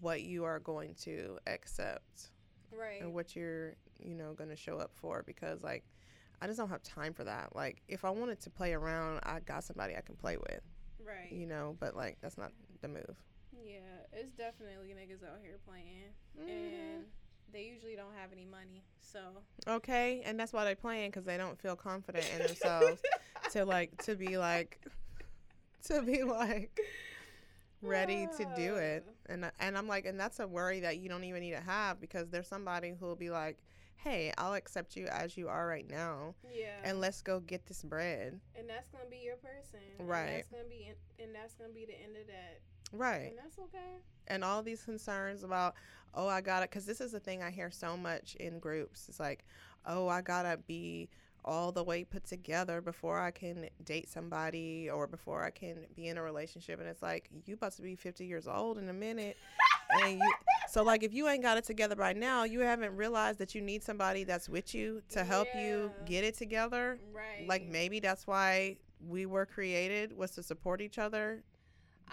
Speaker 4: what you are going to accept
Speaker 3: right.
Speaker 4: and what you're, you know, going to show up for. Because like, I just don't have time for that. Like, if I wanted to play around, I got somebody I can play with,
Speaker 3: right.
Speaker 4: you know. But like, that's not the move.
Speaker 3: Yeah, it's definitely niggas out here playing,
Speaker 4: Mm-hmm.
Speaker 3: and they usually don't have any money. So
Speaker 4: Okay, and that's why they're playing because they don't feel confident in *laughs* themselves to like to be like to be like ready to do it. And and I'm like, and that's a worry that you don't even need to have because there's somebody who will be like, hey, I'll accept you as you are right now,
Speaker 3: yeah,
Speaker 4: and let's go get this bread.
Speaker 3: and that's gonna be your person. and
Speaker 4: Right.
Speaker 3: that's gonna be, and that's gonna be the end of that.
Speaker 4: Right.
Speaker 3: And that's okay.
Speaker 4: and all these concerns about oh i gotta because this is the thing i hear so much in groups it's like oh i gotta be all the way put together before i can date somebody or before i can be in a relationship and it's like you about to be 50 years old in a minute and you *laughs* so like if you ain't got it together by now you haven't realized that you need somebody that's with you to help you get it together
Speaker 3: Right.
Speaker 4: like maybe that's why we were created was to support each other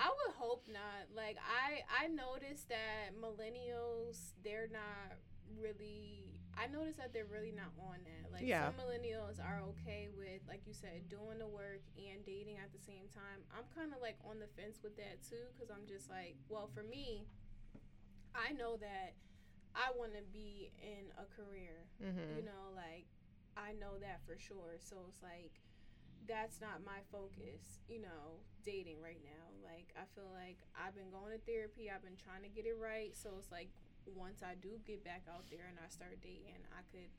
Speaker 3: I would hope not. Like I I noticed that millennials they're not really I noticed that they're really not on that. Like
Speaker 4: Yeah.
Speaker 3: some millennials are okay with like you said doing the work and dating at the same time. I'm kind of like on the fence with that too cuz I'm just like, well, for me I know that I want to be in a career
Speaker 4: mm-hmm.
Speaker 3: you know like i know that for sure so it's like that's not my focus you know dating right now like i feel like i've been going to therapy i've been trying to get it right so it's like once i do get back out there and i start dating i could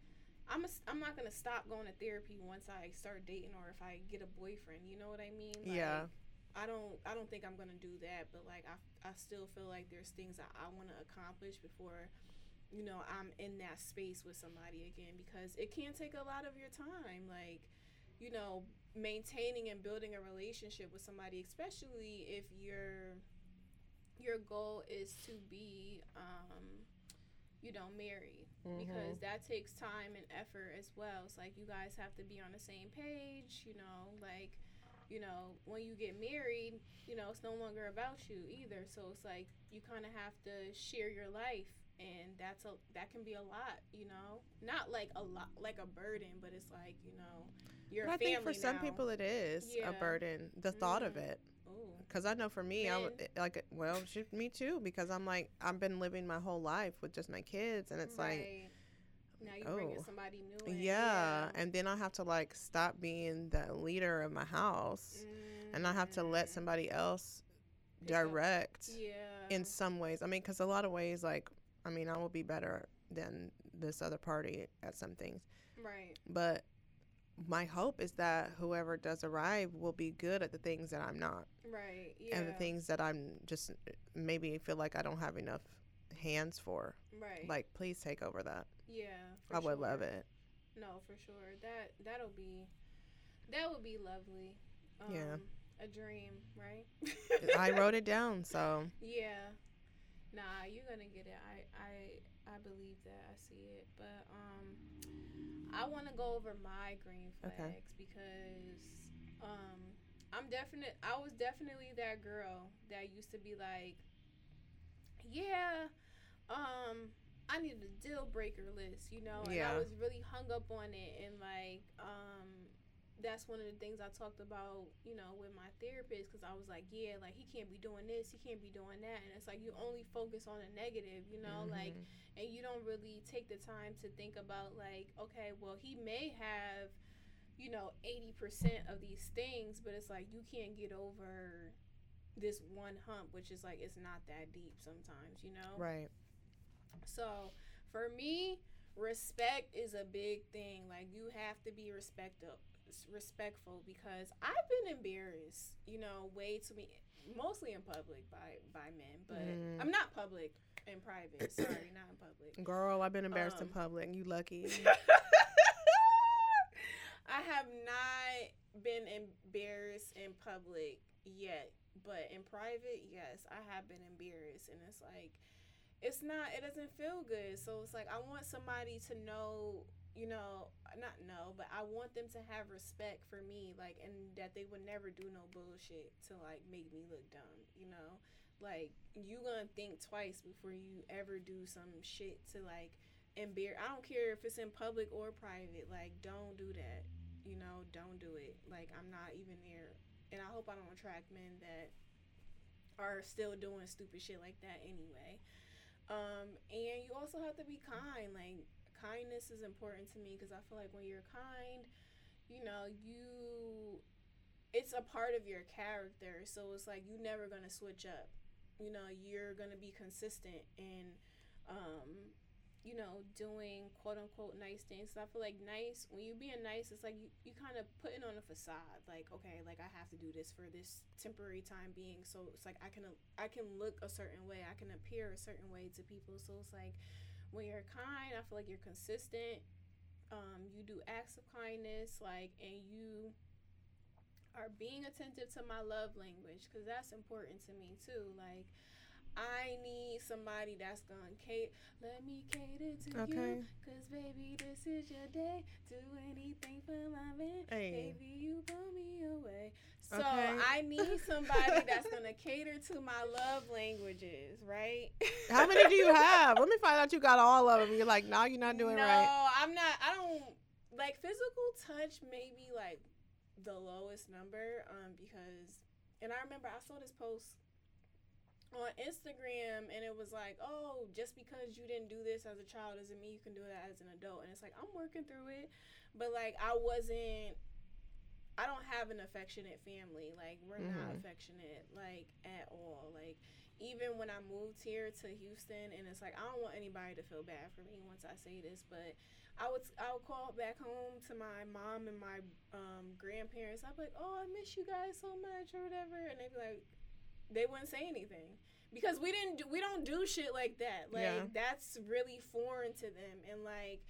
Speaker 3: i'm, a, I'm not gonna stop going to therapy once i start dating or if i get a boyfriend you know what i mean Like,
Speaker 4: Yeah.
Speaker 3: I don't I don't think I'm gonna do that, but like I, I still feel like there's things that I want to accomplish before, you know, I'm in that space with somebody again because it can take a lot of your time, like, you know, maintaining and building a relationship with somebody, especially if your your goal is to be, um, you know, married because that takes time and effort as well. It's like you guys have to be on the same page, you know, like you know, when you get married, you know, it's no longer about you either. So it's like you kind of have to share your life, and that's a that can be a lot, you know, not like a lot like a burden, but it's like you know, your
Speaker 4: But I
Speaker 3: family
Speaker 4: think for some people it is
Speaker 3: Yeah.
Speaker 4: a burden. The thought of
Speaker 3: Mm.
Speaker 4: it. Because I know for me, I would
Speaker 3: Men.
Speaker 4: like well, me too, because I'm like I've been living my whole life with just my kids, and it's like
Speaker 3: now you bringing
Speaker 4: oh.
Speaker 3: somebody new in.
Speaker 4: yeah, and then I have to like stop being the leader of my house, and I have to let
Speaker 3: Mm.
Speaker 4: somebody else direct
Speaker 3: Yeah.
Speaker 4: in some ways. I mean, because a lot of ways, like I mean, I will be better than this other party at some things,
Speaker 3: right.
Speaker 4: but my hope is that whoever does arrive will be good at the things that I'm not.
Speaker 3: Right. Yeah.
Speaker 4: and the things that I'm just maybe feel like I don't have enough hands for.
Speaker 3: Right.
Speaker 4: Like, please take over that.
Speaker 3: Yeah.
Speaker 4: I would love it.
Speaker 3: No, for sure. That that'll be that would be lovely. Um,
Speaker 4: Yeah.
Speaker 3: A dream, right?
Speaker 4: I wrote it *laughs* down, so
Speaker 3: Yeah. Nah, you're gonna get it. I I I believe that. I see it. But um I wanna go over my green flags
Speaker 4: Okay.
Speaker 3: because um I'm definite. I was definitely that girl that used to be like, yeah, um, I needed a deal breaker list, you know, and
Speaker 4: Yeah.
Speaker 3: I was really hung up on it, and like, um, that's one of the things I talked about, you know, with my therapist, because I was like, yeah, like he can't be doing this, he can't be doing that, and it's like you only focus on the negative, you know, like
Speaker 4: Mhm.
Speaker 3: and you don't really take the time to think about like okay well he may have you know 80% of these things but it's like you can't get over this one hump which is like it's not that deep sometimes you know
Speaker 4: right.
Speaker 3: so for me respect is a big thing like you have to be respectful respectful because I've been embarrassed, you know, way too many mostly in public by by men, but
Speaker 4: Mm.
Speaker 3: I'm not public in private. *clears throat* Sorry, not in public.
Speaker 4: Girl, I've been embarrassed in
Speaker 3: Um,
Speaker 4: public. You lucky. *laughs*
Speaker 3: I have not been embarrassed in public yet, but in private, yes, I have been embarrassed, and it's like, it's not, it doesn't feel good. So it's like, I want somebody to know, you know, not know, but I want them to have respect for me, like, and that they would never do no bullshit to like make me look dumb, you know, like you gonna think twice before you ever do some shit to like embarrass. I don't care if it's in public or private, like, don't do that you know, don't do it. Like I'm not even there, and I hope I don't attract men that are still doing stupid shit like that anyway. Um, and you also have to be kind. Like kindness is important to me because I feel like when you're kind, you know, you it's a part of your character. So it's like you're never gonna switch up. You know, you're gonna be consistent in um you know, doing quote unquote nice things. So I feel like nice, when you being nice, it's like you, you kind of putting on a facade. Like, okay, like I have to do this for this temporary time being. So it's like I can I can look a certain way. I can appear a certain way to people. So it's like when you're kind, I feel like you're consistent. Um, you do acts of kindness, like, and you are being attentive to my love language because that's important to me too. Like, I need somebody that's gonna cater. Let me cater to
Speaker 4: Okay.
Speaker 3: you, cause baby, this is your day. Do anything for my man.
Speaker 4: Hey.
Speaker 3: Baby, you blow me away. So
Speaker 4: Okay.
Speaker 3: I need *laughs* somebody that's gonna cater to my love languages, right? *laughs*
Speaker 4: How many do you have? Let me find out you got all of them. You're like, no, you're not doing right. no.
Speaker 3: I'm not. I don't like physical touch. Maybe like the lowest number, um, because and I remember I saw this post on Instagram, and it was like, oh, just because you didn't do this as a child doesn't mean you can do that as an adult. And it's like I'm working through it, but like I wasn't. I don't have an affectionate family. Like we're not
Speaker 4: Mhm.
Speaker 3: affectionate like at all. Like even when I moved here to Houston, and it's like I don't want anybody to feel bad for me once I say this, but I would I would call back home to my mom and my um, grandparents. I'd be like, "Oh, I miss you guys so much," or whatever, and they'd be like, they wouldn't say anything because we didn't do, we don't do shit like that. Like
Speaker 4: Yeah.
Speaker 3: that's really foreign to them, and like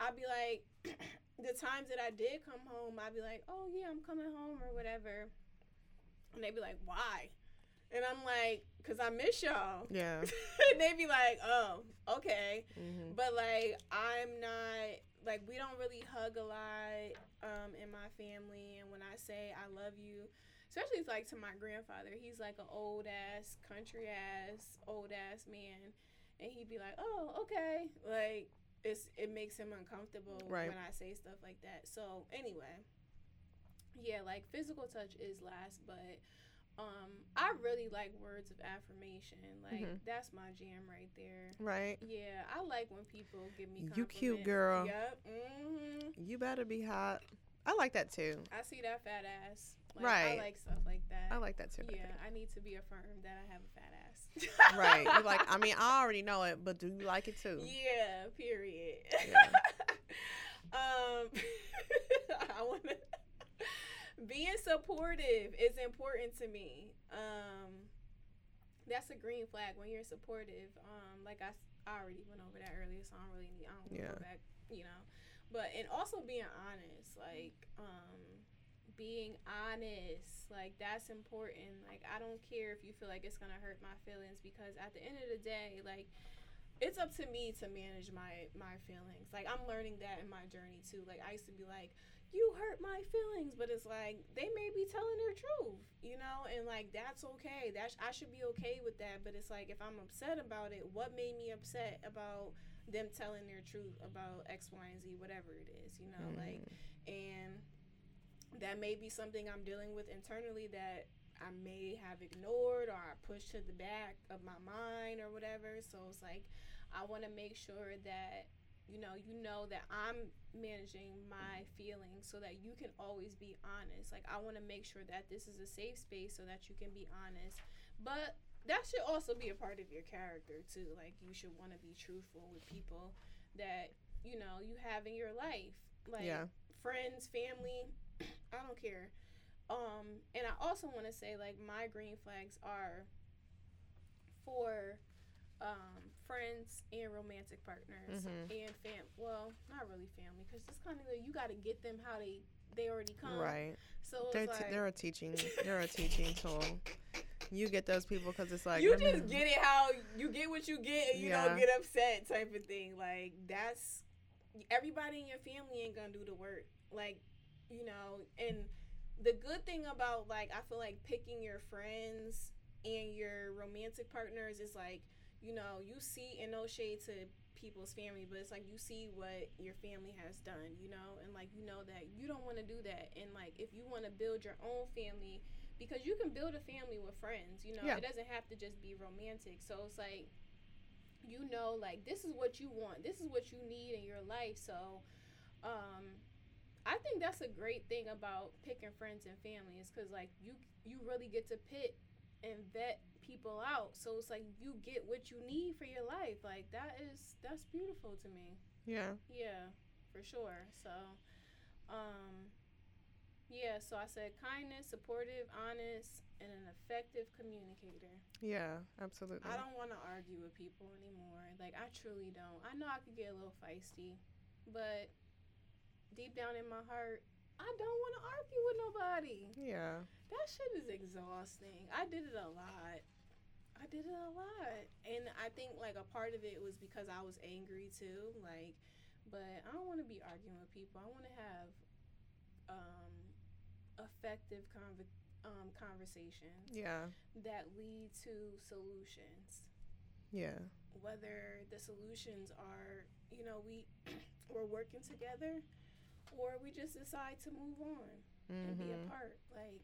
Speaker 3: I'd be like, *clears throat* the times that I did come home, I'd be like, "Oh yeah, I'm coming home" or whatever, and they'd be like, "Why?" And I'm like, "Cause I miss y'all."
Speaker 4: Yeah. *laughs*
Speaker 3: and they'd be like, "Oh, okay."
Speaker 4: hmm
Speaker 3: But like I'm not like we don't really hug a lot um in my family and when I say I love you, especially like to my grandfather, he's like an old ass, country ass, old ass man and he'd be like, "Oh, okay." Like it's it makes him uncomfortable
Speaker 4: Right.
Speaker 3: when I say stuff like that. So, anyway, yeah, like physical touch is last, but um I really like words of affirmation. Like
Speaker 4: Mhm.
Speaker 3: that's my jam right there.
Speaker 4: Right.
Speaker 3: Yeah, I like when people give me
Speaker 4: You cute girl.
Speaker 3: Yep. hmm
Speaker 4: You better be hot. I like that too.
Speaker 3: I see that fat ass. Like,
Speaker 4: Right.
Speaker 3: I like stuff like that.
Speaker 4: I like that too.
Speaker 3: Yeah. I need to be affirmed that I have a fat ass.
Speaker 4: Right. You're like, I mean, *laughs* I already know it, but do you like it too?
Speaker 3: Yeah. Period.
Speaker 4: Yeah. *laughs*
Speaker 3: um, *laughs* I want to. Being supportive is important to me. Um, that's a green flag when you're supportive. Um, like I already went over that earlier, so I don't really need. I don't
Speaker 4: Yeah.
Speaker 3: go back. You know, but and also being honest, like um, being honest, like that's important. Like I don't care if you feel like it's gonna hurt my feelings because at the end of the day, like it's up to me to manage my my feelings. Like I'm learning that in my journey too. Like I used to be like, you hurt my feelings, but it's like they may be telling their truth, you know, and like that's okay. That I should be okay with that. But it's like if I'm upset about it, what made me upset about them telling their truth about X, Y, and Z, whatever it is, you know, like,
Speaker 4: Mm.
Speaker 3: and that may be something I'm dealing with internally that I may have ignored or I pushed to the back of my mind or whatever. So it's like I want to make sure that you know you know that I'm managing my feelings so that you can always be honest. Like I want to make sure that this is a safe space so that you can be honest. But that should also be a part of your character too. Like you should want to be truthful with people that you know you have in your life. Like
Speaker 4: Yeah.
Speaker 3: friends, family, I don't care. Um, and I also want to say like my green flags are for um, friends and romantic partners
Speaker 4: Mhm.
Speaker 3: and fam. Well, not really family because it's kind of like you got to get them how they they already come.
Speaker 4: Right.
Speaker 3: So
Speaker 4: They're,
Speaker 3: it's
Speaker 4: t- they're a teaching. They're a teaching tool. You get those people because it's like
Speaker 3: you just get it how you get what you get and you
Speaker 4: Yeah.
Speaker 3: don't get upset type of thing. Like that's everybody in your family ain't gonna do the work. Like you know, and the good thing about like I feel like picking your friends and your romantic partners is like you know you see in no shade to people's family but it's like you see what your family has done you know and like you know that you don't want to do that. And like if you want to build your own family because you can build a family with friends you know
Speaker 4: Yeah.
Speaker 3: it doesn't have to just be romantic. So it's like you know like this is what you want. This is what you need in your life. So um i think that's a great thing about picking friends and family is because like you you really get to pick and vet people out so it's like you get what you need for your life like that is that's beautiful to me
Speaker 4: Yeah.
Speaker 3: yeah, for sure. So, um, yeah. So I said kindness, supportive, honest, and an effective communicator.
Speaker 4: Yeah. Absolutely.
Speaker 3: I don't want to argue with people anymore. Like I truly don't. I know I could get a little feisty, but deep down in my heart, I don't want to argue with nobody.
Speaker 4: Yeah.
Speaker 3: That shit is exhausting. I did it a lot. I did it a lot. And I think like a part of it was because I was angry too. Like, but I don't want to be arguing with people. I want to have um, effective conv- um, conversations
Speaker 4: Yeah.
Speaker 3: that lead to solutions.
Speaker 4: Yeah.
Speaker 3: Whether the solutions are, you know, we *clears throat* we're working together, or we just decide to move on and be
Speaker 4: Mhm.
Speaker 3: apart. Like,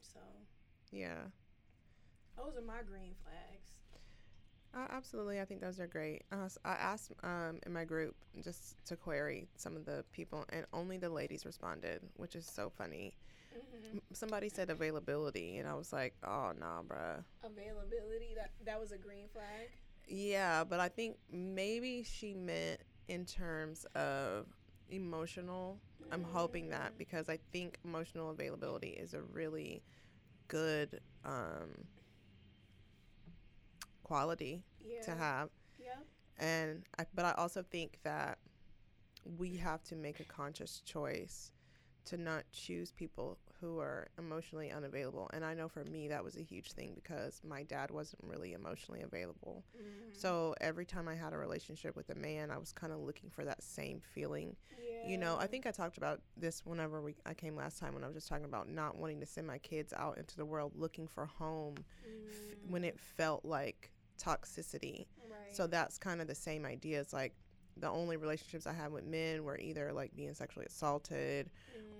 Speaker 3: so
Speaker 4: Yeah.
Speaker 3: those are my green flags.
Speaker 4: Uh, absolutely, I think those are great. Uh, s- I asked um, in my group just to query some of the people, and only the ladies responded, which is so funny.
Speaker 3: hmm
Speaker 4: Somebody said availability, and I was like, "Oh, nah, bruh."
Speaker 3: Availability that that was a green flag.
Speaker 4: Yeah, but I think maybe she meant in terms of emotional. I'm hoping that because I think emotional availability is a really good um, quality
Speaker 3: Yeah.
Speaker 4: to have.
Speaker 3: Yep.
Speaker 4: and I, but I also think that we have to make a conscious choice to not choose people who are emotionally unavailable. And I know for me that was a huge thing because my dad wasn't really emotionally available.
Speaker 3: Mhm.
Speaker 4: So every time I had a relationship with a man, I was kind of looking for that same feeling. You know, I think I talked about this whenever we I came last time when I was just talking about not wanting to send my kids out into the world looking for home f- when it felt like toxicity.
Speaker 3: Mm, right.
Speaker 4: So that's kind of the same idea. It's like the only relationships I had with men were either like being sexually assaulted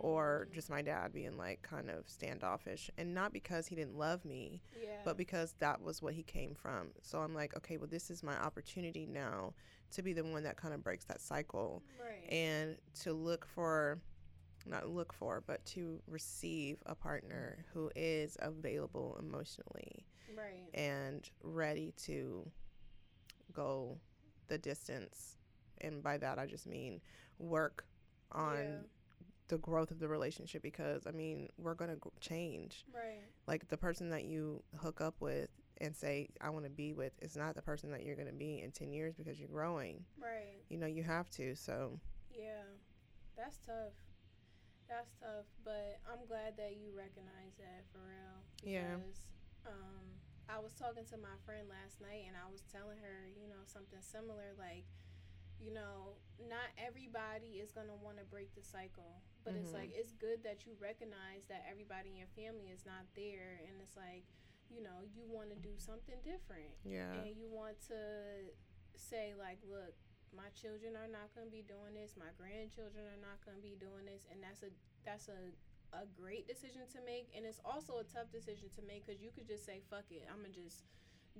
Speaker 4: or
Speaker 3: Mm,
Speaker 4: just my dad being like kind of standoffish. And not because he didn't love me,
Speaker 3: yeah.
Speaker 4: but because that was what he came from. So I'm like, okay, well, this is my opportunity now to be the one that kind of breaks that cycle
Speaker 3: right.
Speaker 4: and to look for. Not look for, but to receive a partner who is available emotionally
Speaker 3: right.
Speaker 4: and ready to go the distance. And by that, I just mean work on
Speaker 3: Yeah.
Speaker 4: The growth of the relationship because, I mean, we're going to g- change.
Speaker 3: Right.
Speaker 4: Like the person that you hook up with and say, I want to be with, is not the person that you're to be in 10 years because you're growing.
Speaker 3: Right.
Speaker 4: You know, you have to. So,
Speaker 3: Yeah. That's tough. That's tough. But I'm glad that you recognize that for real.
Speaker 4: Yeah.
Speaker 3: Um I was talking to my friend last night and I was telling her, you know, something similar like you know, not everybody is going to want to break the cycle, but it's
Speaker 4: Mhm.
Speaker 3: like it's good that you recognize that everybody in your family is not there and it's like you know you want to do something different
Speaker 4: Yeah.
Speaker 3: and you want to say like look my children are not going to be doing this my grandchildren are not going to be doing this and that's a that's a a great decision to make and it's also a tough decision to make because you could just say fuck it i'm gonna just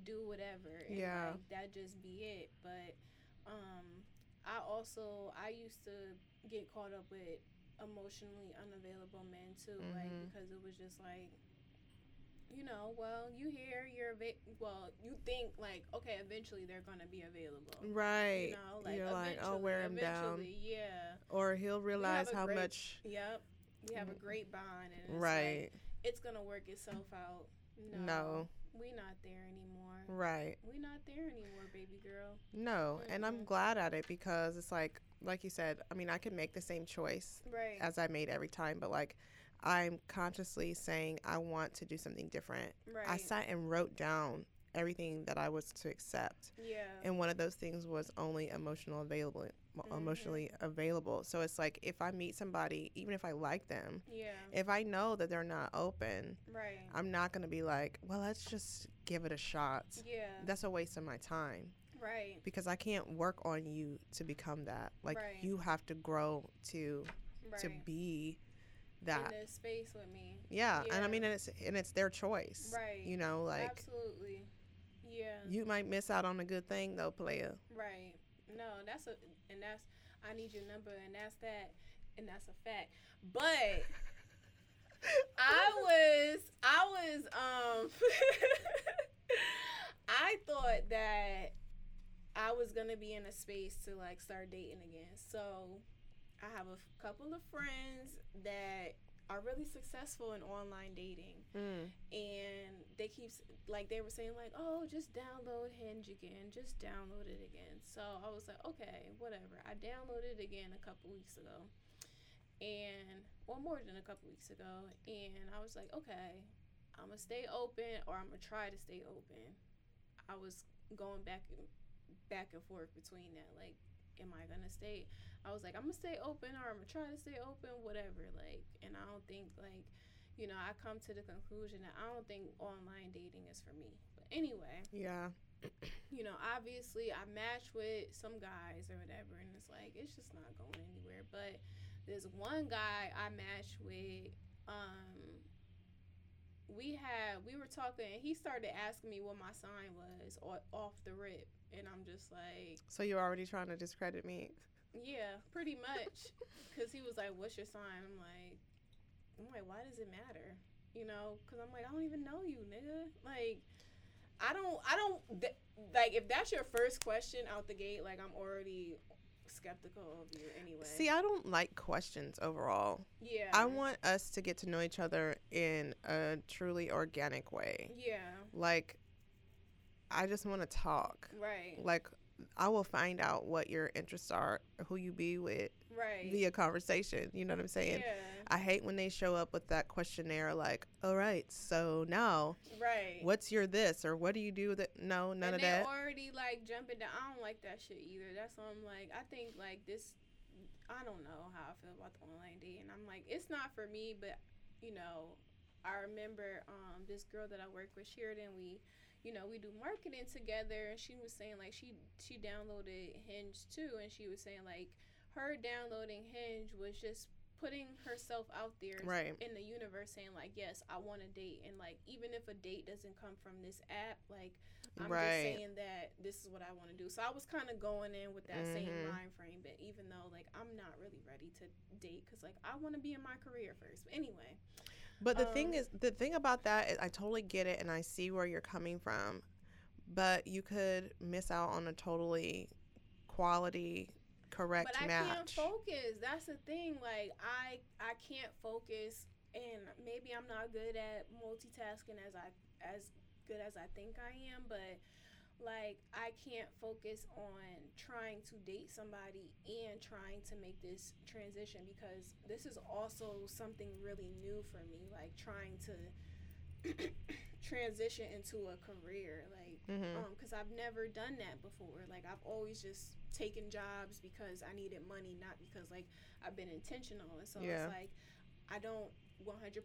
Speaker 3: do whatever and
Speaker 4: Yeah.
Speaker 3: like, that just be it but um i also i used to get caught up with emotionally unavailable men too like
Speaker 4: Mhm.
Speaker 3: because it was just like you know, well, you hear you're ava- well, you think like, okay, eventually they're gonna be available.
Speaker 4: Right.
Speaker 3: You know, like
Speaker 4: You're like, I'll wear him down.
Speaker 3: Yeah.
Speaker 4: Or he'll realize how
Speaker 3: great-
Speaker 4: much.
Speaker 3: Yep. We have a great bond, and it's
Speaker 4: Right.
Speaker 3: like, it's gonna work itself out. No,
Speaker 4: No.
Speaker 3: we not there anymore.
Speaker 4: Right.
Speaker 3: We not there anymore, baby girl.
Speaker 4: No. And I'm glad at it because it's like, like you said, I mean, I can make the same choice
Speaker 3: Right.
Speaker 4: as I made every time, but like, I'm consciously saying I want to do something different.
Speaker 3: right.
Speaker 4: I sat and wrote down everything that I was to accept.
Speaker 3: yeah.
Speaker 4: and one of those things was only emotional available
Speaker 3: Mhm.
Speaker 4: emotionally available so it's like if i meet somebody even if i like them
Speaker 3: yeah.
Speaker 4: if i know that they're not open
Speaker 3: right.
Speaker 4: i'm not going to be like well let's just give it a shot
Speaker 3: Yeah.
Speaker 4: that's a waste of my time
Speaker 3: right.
Speaker 4: because i can't work on you to become that like
Speaker 3: Right.
Speaker 4: you have to grow to
Speaker 3: Right.
Speaker 4: to be that
Speaker 3: in this space with me.
Speaker 4: yeah. and i mean and it's and it's their choice
Speaker 3: Right.
Speaker 4: you know like
Speaker 3: Absolutely. Yeah.
Speaker 4: you might miss out on a good thing though player
Speaker 3: Right. No, that's a and that's I need your number and that's that and that's a fact. But *laughs* I was I was um *laughs* I thought that I was gonna be in a space to like start dating again. So I have a f- couple of friends that are really successful in online dating.
Speaker 4: Mm.
Speaker 3: and they keep like they were saying like oh just download hinge again. Just download it again. So i was like okay whatever. I downloaded it again a couple weeks ago. And well more than a couple weeks ago. And i was like okay i'm gonna stay open or i'm gonna try to stay open. I was going back and back and forth between that like am i gonna stay i was like i'm gonna stay open or i'm gonna try to stay open whatever like and i don't think like you know, I come to the conclusion that I don't think online dating is for me. But anyway,
Speaker 4: yeah *coughs*
Speaker 3: you know, obviously I match with some guys or whatever, and it's like it's just not going anywhere. But there's one guy I matched with. Um, we had we were talking, and he started asking me what my sign was off the rip, and I'm just like,
Speaker 4: so you're already trying to discredit me
Speaker 3: yeah, pretty much, *laughs* because he was like, "What's your sign?" I'm like, I'm like, why does it matter? You know, because I'm like, I don't even know you, nigga. Like, I don't, I don't, th- like, if that's your first question out the gate, like, I'm already skeptical of you anyway.
Speaker 4: See, I don't like questions overall.
Speaker 3: yeah,
Speaker 4: I want us to get to know each other in a truly organic way.
Speaker 3: yeah,
Speaker 4: Like, I just want to talk.
Speaker 3: right,
Speaker 4: Like, I will find out what your interests are, who you be with
Speaker 3: right,
Speaker 4: via conversation. You know what I'm saying?
Speaker 3: yeah,
Speaker 4: I hate when they show up with that questionnaire, like, all right, so now
Speaker 3: right.
Speaker 4: what's your this or what do you do that? No, none
Speaker 3: and
Speaker 4: of
Speaker 3: they
Speaker 4: that.
Speaker 3: already like jumping down. I don't like that shit either. That's why I'm like, I think like this. I don't know how I feel about the online dating. And I'm like, it's not for me, but you know, I remember um this girl that I work with, Sheridan. We, you know, we do marketing together, and she was saying like she she downloaded Hinge too, and she was saying like her downloading Hinge was just putting herself out there
Speaker 4: Right.
Speaker 3: in the universe saying like yes i want a date and like even if a date doesn't come from this app like i'm just saying that this is what i want to do so i was kind of going in with that same
Speaker 4: Mhm.
Speaker 3: mind frame but even though like i'm not really ready to date because like i want to be in my career first but anyway
Speaker 4: But the thing
Speaker 3: Um,
Speaker 4: is, the thing about that is, I totally get it, and I see where you're coming from. But you could miss out on a totally quality, correct
Speaker 3: but I
Speaker 4: match.
Speaker 3: can't focus. That's the thing. Like I I can't focus, and maybe I'm not good at multitasking as I as good as I think I am. But like I can't focus on trying to date somebody and trying to make this transition because this is also something really new for me. Like trying to *coughs* transition into a career. Like
Speaker 4: Mm-hmm.
Speaker 3: because I've never done that before. Like I've always just taken jobs because I needed money, not because like I've been intentional. And so
Speaker 4: Yeah.
Speaker 3: it's like I don't 100%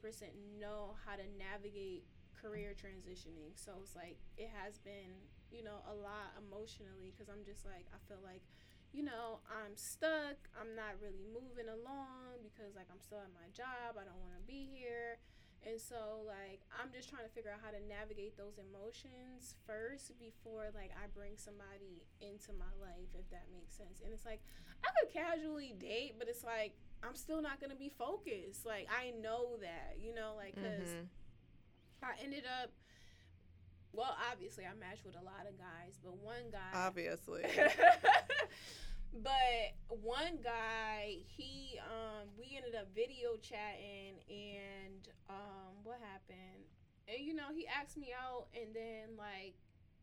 Speaker 3: know how to navigate career transitioning. So it's like it has been, you know, a lot emotionally because I'm just like I feel like, you know, I'm stuck. I'm not really moving along because like I'm still at my job. I don't want to be here. And so like I'm just trying to figure out how to navigate those emotions first before like I bring somebody into my life if that makes sense. And it's like I could casually date, but it's like I'm still not going to be focused. Like I know that, you know, like cuz
Speaker 4: Mhm.
Speaker 3: I ended up well, obviously I matched with a lot of guys, but one guy
Speaker 4: Obviously. *laughs*
Speaker 3: but one guy, he um we ended up video chatting and um what happened? And you know, he asked me out and then like,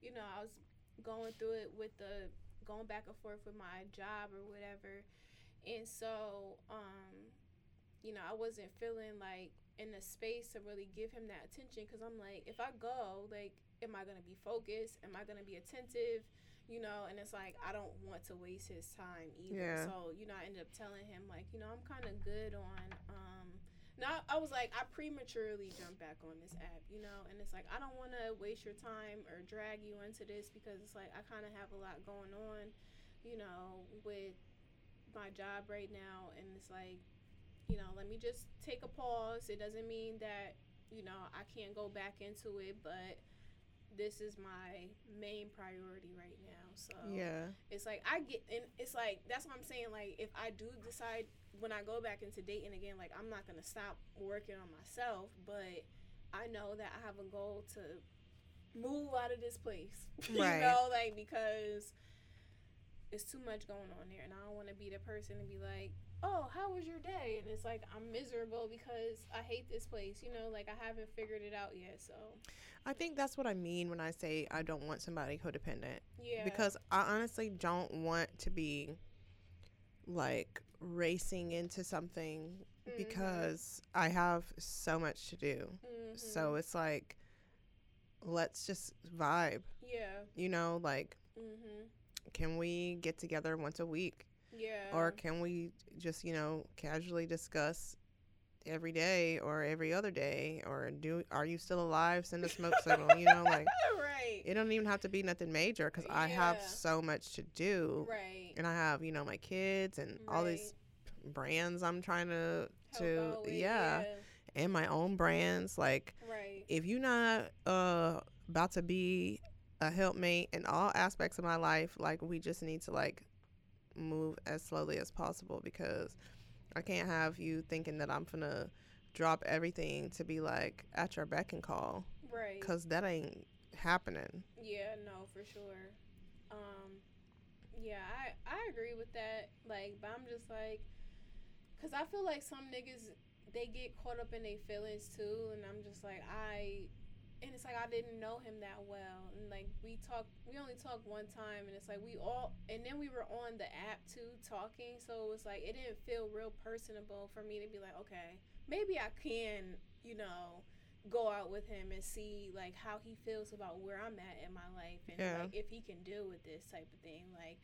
Speaker 3: you know, I was going through it with the going back and forth with my job or whatever. And so um you know, I wasn't feeling like in the space to really give him that attention cuz I'm like if I go, like am I going to be focused? Am I going to be attentive? you know, and it's like I don't want to waste his time either.
Speaker 4: Yeah.
Speaker 3: So, you know, I ended up telling him like, you know, I'm kind of good on um now I was like I prematurely jumped back on this app, you know, and it's like I don't want to waste your time or drag you into this because it's like I kind of have a lot going on, you know, with my job right now and it's like you know, let me just take a pause. It doesn't mean that, you know, I can't go back into it, but this is my main priority right now. So
Speaker 4: yeah.
Speaker 3: it's like I get and it's like that's what I'm saying. Like if I do decide when I go back into dating again, like I'm not gonna stop working on myself, but I know that I have a goal to move out of this place. *laughs* you know, like because it's too much going on there, and I don't want to be the person to be like, "Oh, how was your day?" And it's like I'm miserable because I hate this place. You know, like I haven't figured it out yet. So
Speaker 4: I think that's what I mean when I say I don't want somebody codependent.
Speaker 3: yeah,
Speaker 4: Because I honestly don't want to be like racing into something
Speaker 3: Mhm.
Speaker 4: because I have so much to do.
Speaker 3: Mhm.
Speaker 4: So it's like let's just vibe.
Speaker 3: yeah,
Speaker 4: You know, like
Speaker 3: mhm,
Speaker 4: can we get together once a week
Speaker 3: yeah,
Speaker 4: or can we just, you know, casually discuss every day or every other day? Or do are you still alive? Send a smoke *laughs* signal you know like
Speaker 3: right,
Speaker 4: it don't even have to be nothing major because i have so much to do.
Speaker 3: Right,
Speaker 4: and i have you know my kids and all these brands i'm trying to to yeah. and my own brands like
Speaker 3: right,
Speaker 4: if you're not uh about to be a helpmate in all aspects of my life like we just need to like move as slowly as possible because i can't have you thinking that i'm gonna drop everything to be like at your beck and call
Speaker 3: right.
Speaker 4: because that ain't happening
Speaker 3: Yeah, no, for sure. Um, yeah, I I agree with that. Like, but I'm just like, cause I feel like some niggas they get caught up in their feelings too, and I'm just like I. And it's like I didn't know him that well, and like we talked, we only talked one time, and it's like we all, and then we were on the app too talking, so it was like it didn't feel real personable for me to be like, okay, maybe I can, you know, go out with him and see like how he feels about where I'm at in my life and
Speaker 4: Yeah.
Speaker 3: like if he can deal with this type of thing. Like,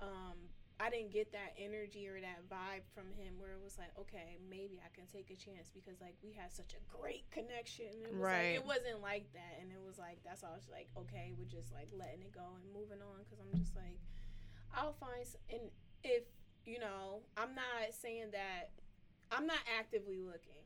Speaker 3: um, I didn't get that energy or that vibe from him where it was like, okay, maybe I can take a chance because like we had such a great connection. It was
Speaker 4: Right.
Speaker 3: like it wasn't like that, and it was like that's all. I was like, okay, we're just like letting it go and moving on because I'm just like, I'll find and if you know, I'm not saying that I'm not actively looking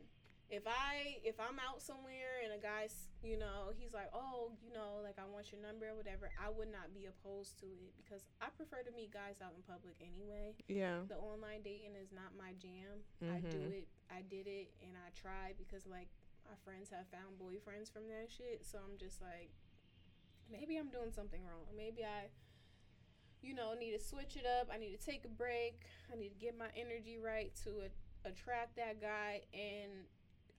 Speaker 3: if I if I'm out somewhere and a guy's you know he's like oh you know like I want your number or whatever I would not be opposed to it because I prefer to meet guys out in public anyway.
Speaker 4: yeah
Speaker 3: The online dating is not my jam. I do
Speaker 4: Mhm.
Speaker 3: it. I did it and I tried because like my friends have found boyfriends from that shit. So I'm just like maybe I'm doing something wrong. Maybe I you know need to switch it up. I need to take a break. I need to get my energy right to a- attract that guy and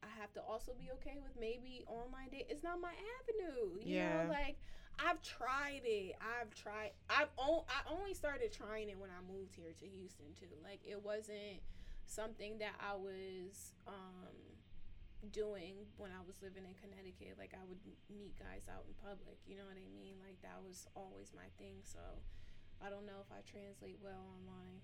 Speaker 3: I have to also be okay with maybe online date. It's not my avenue. You
Speaker 4: Yeah.
Speaker 3: know, like I've tried it. I've tried. I've on, I only started trying it when I moved here to Houston too. Like it wasn't something that I was um doing when I was living in Connecticut. Like I would meet guys out in public. You know what I mean? Like that was always my thing. So I don't know if I translate well online.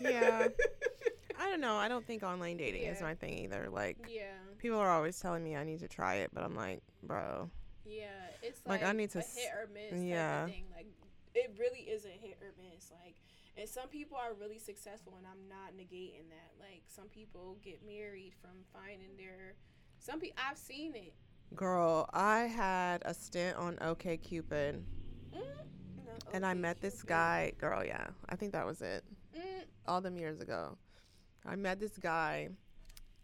Speaker 4: Yeah. *laughs* I don't know. I don't think online dating is my thing either. Like
Speaker 3: yeah.
Speaker 4: people are always telling me I need to try it, but I'm like, bro.
Speaker 3: Yeah, it's
Speaker 4: Like,
Speaker 3: like,
Speaker 4: I need to
Speaker 3: hit or miss
Speaker 4: yeah.
Speaker 3: type of thing. Like it really is a hit or miss. Like, and some people are really successful, and I'm not negating that. Like, some people get married from finding their. Some people I've seen it.
Speaker 4: Girl, I had a stint on OK Cupid
Speaker 3: Mm, no,
Speaker 4: and I met this guy. Girl, yeah. I think that was it.
Speaker 3: Mm,
Speaker 4: all them years ago. I met this guy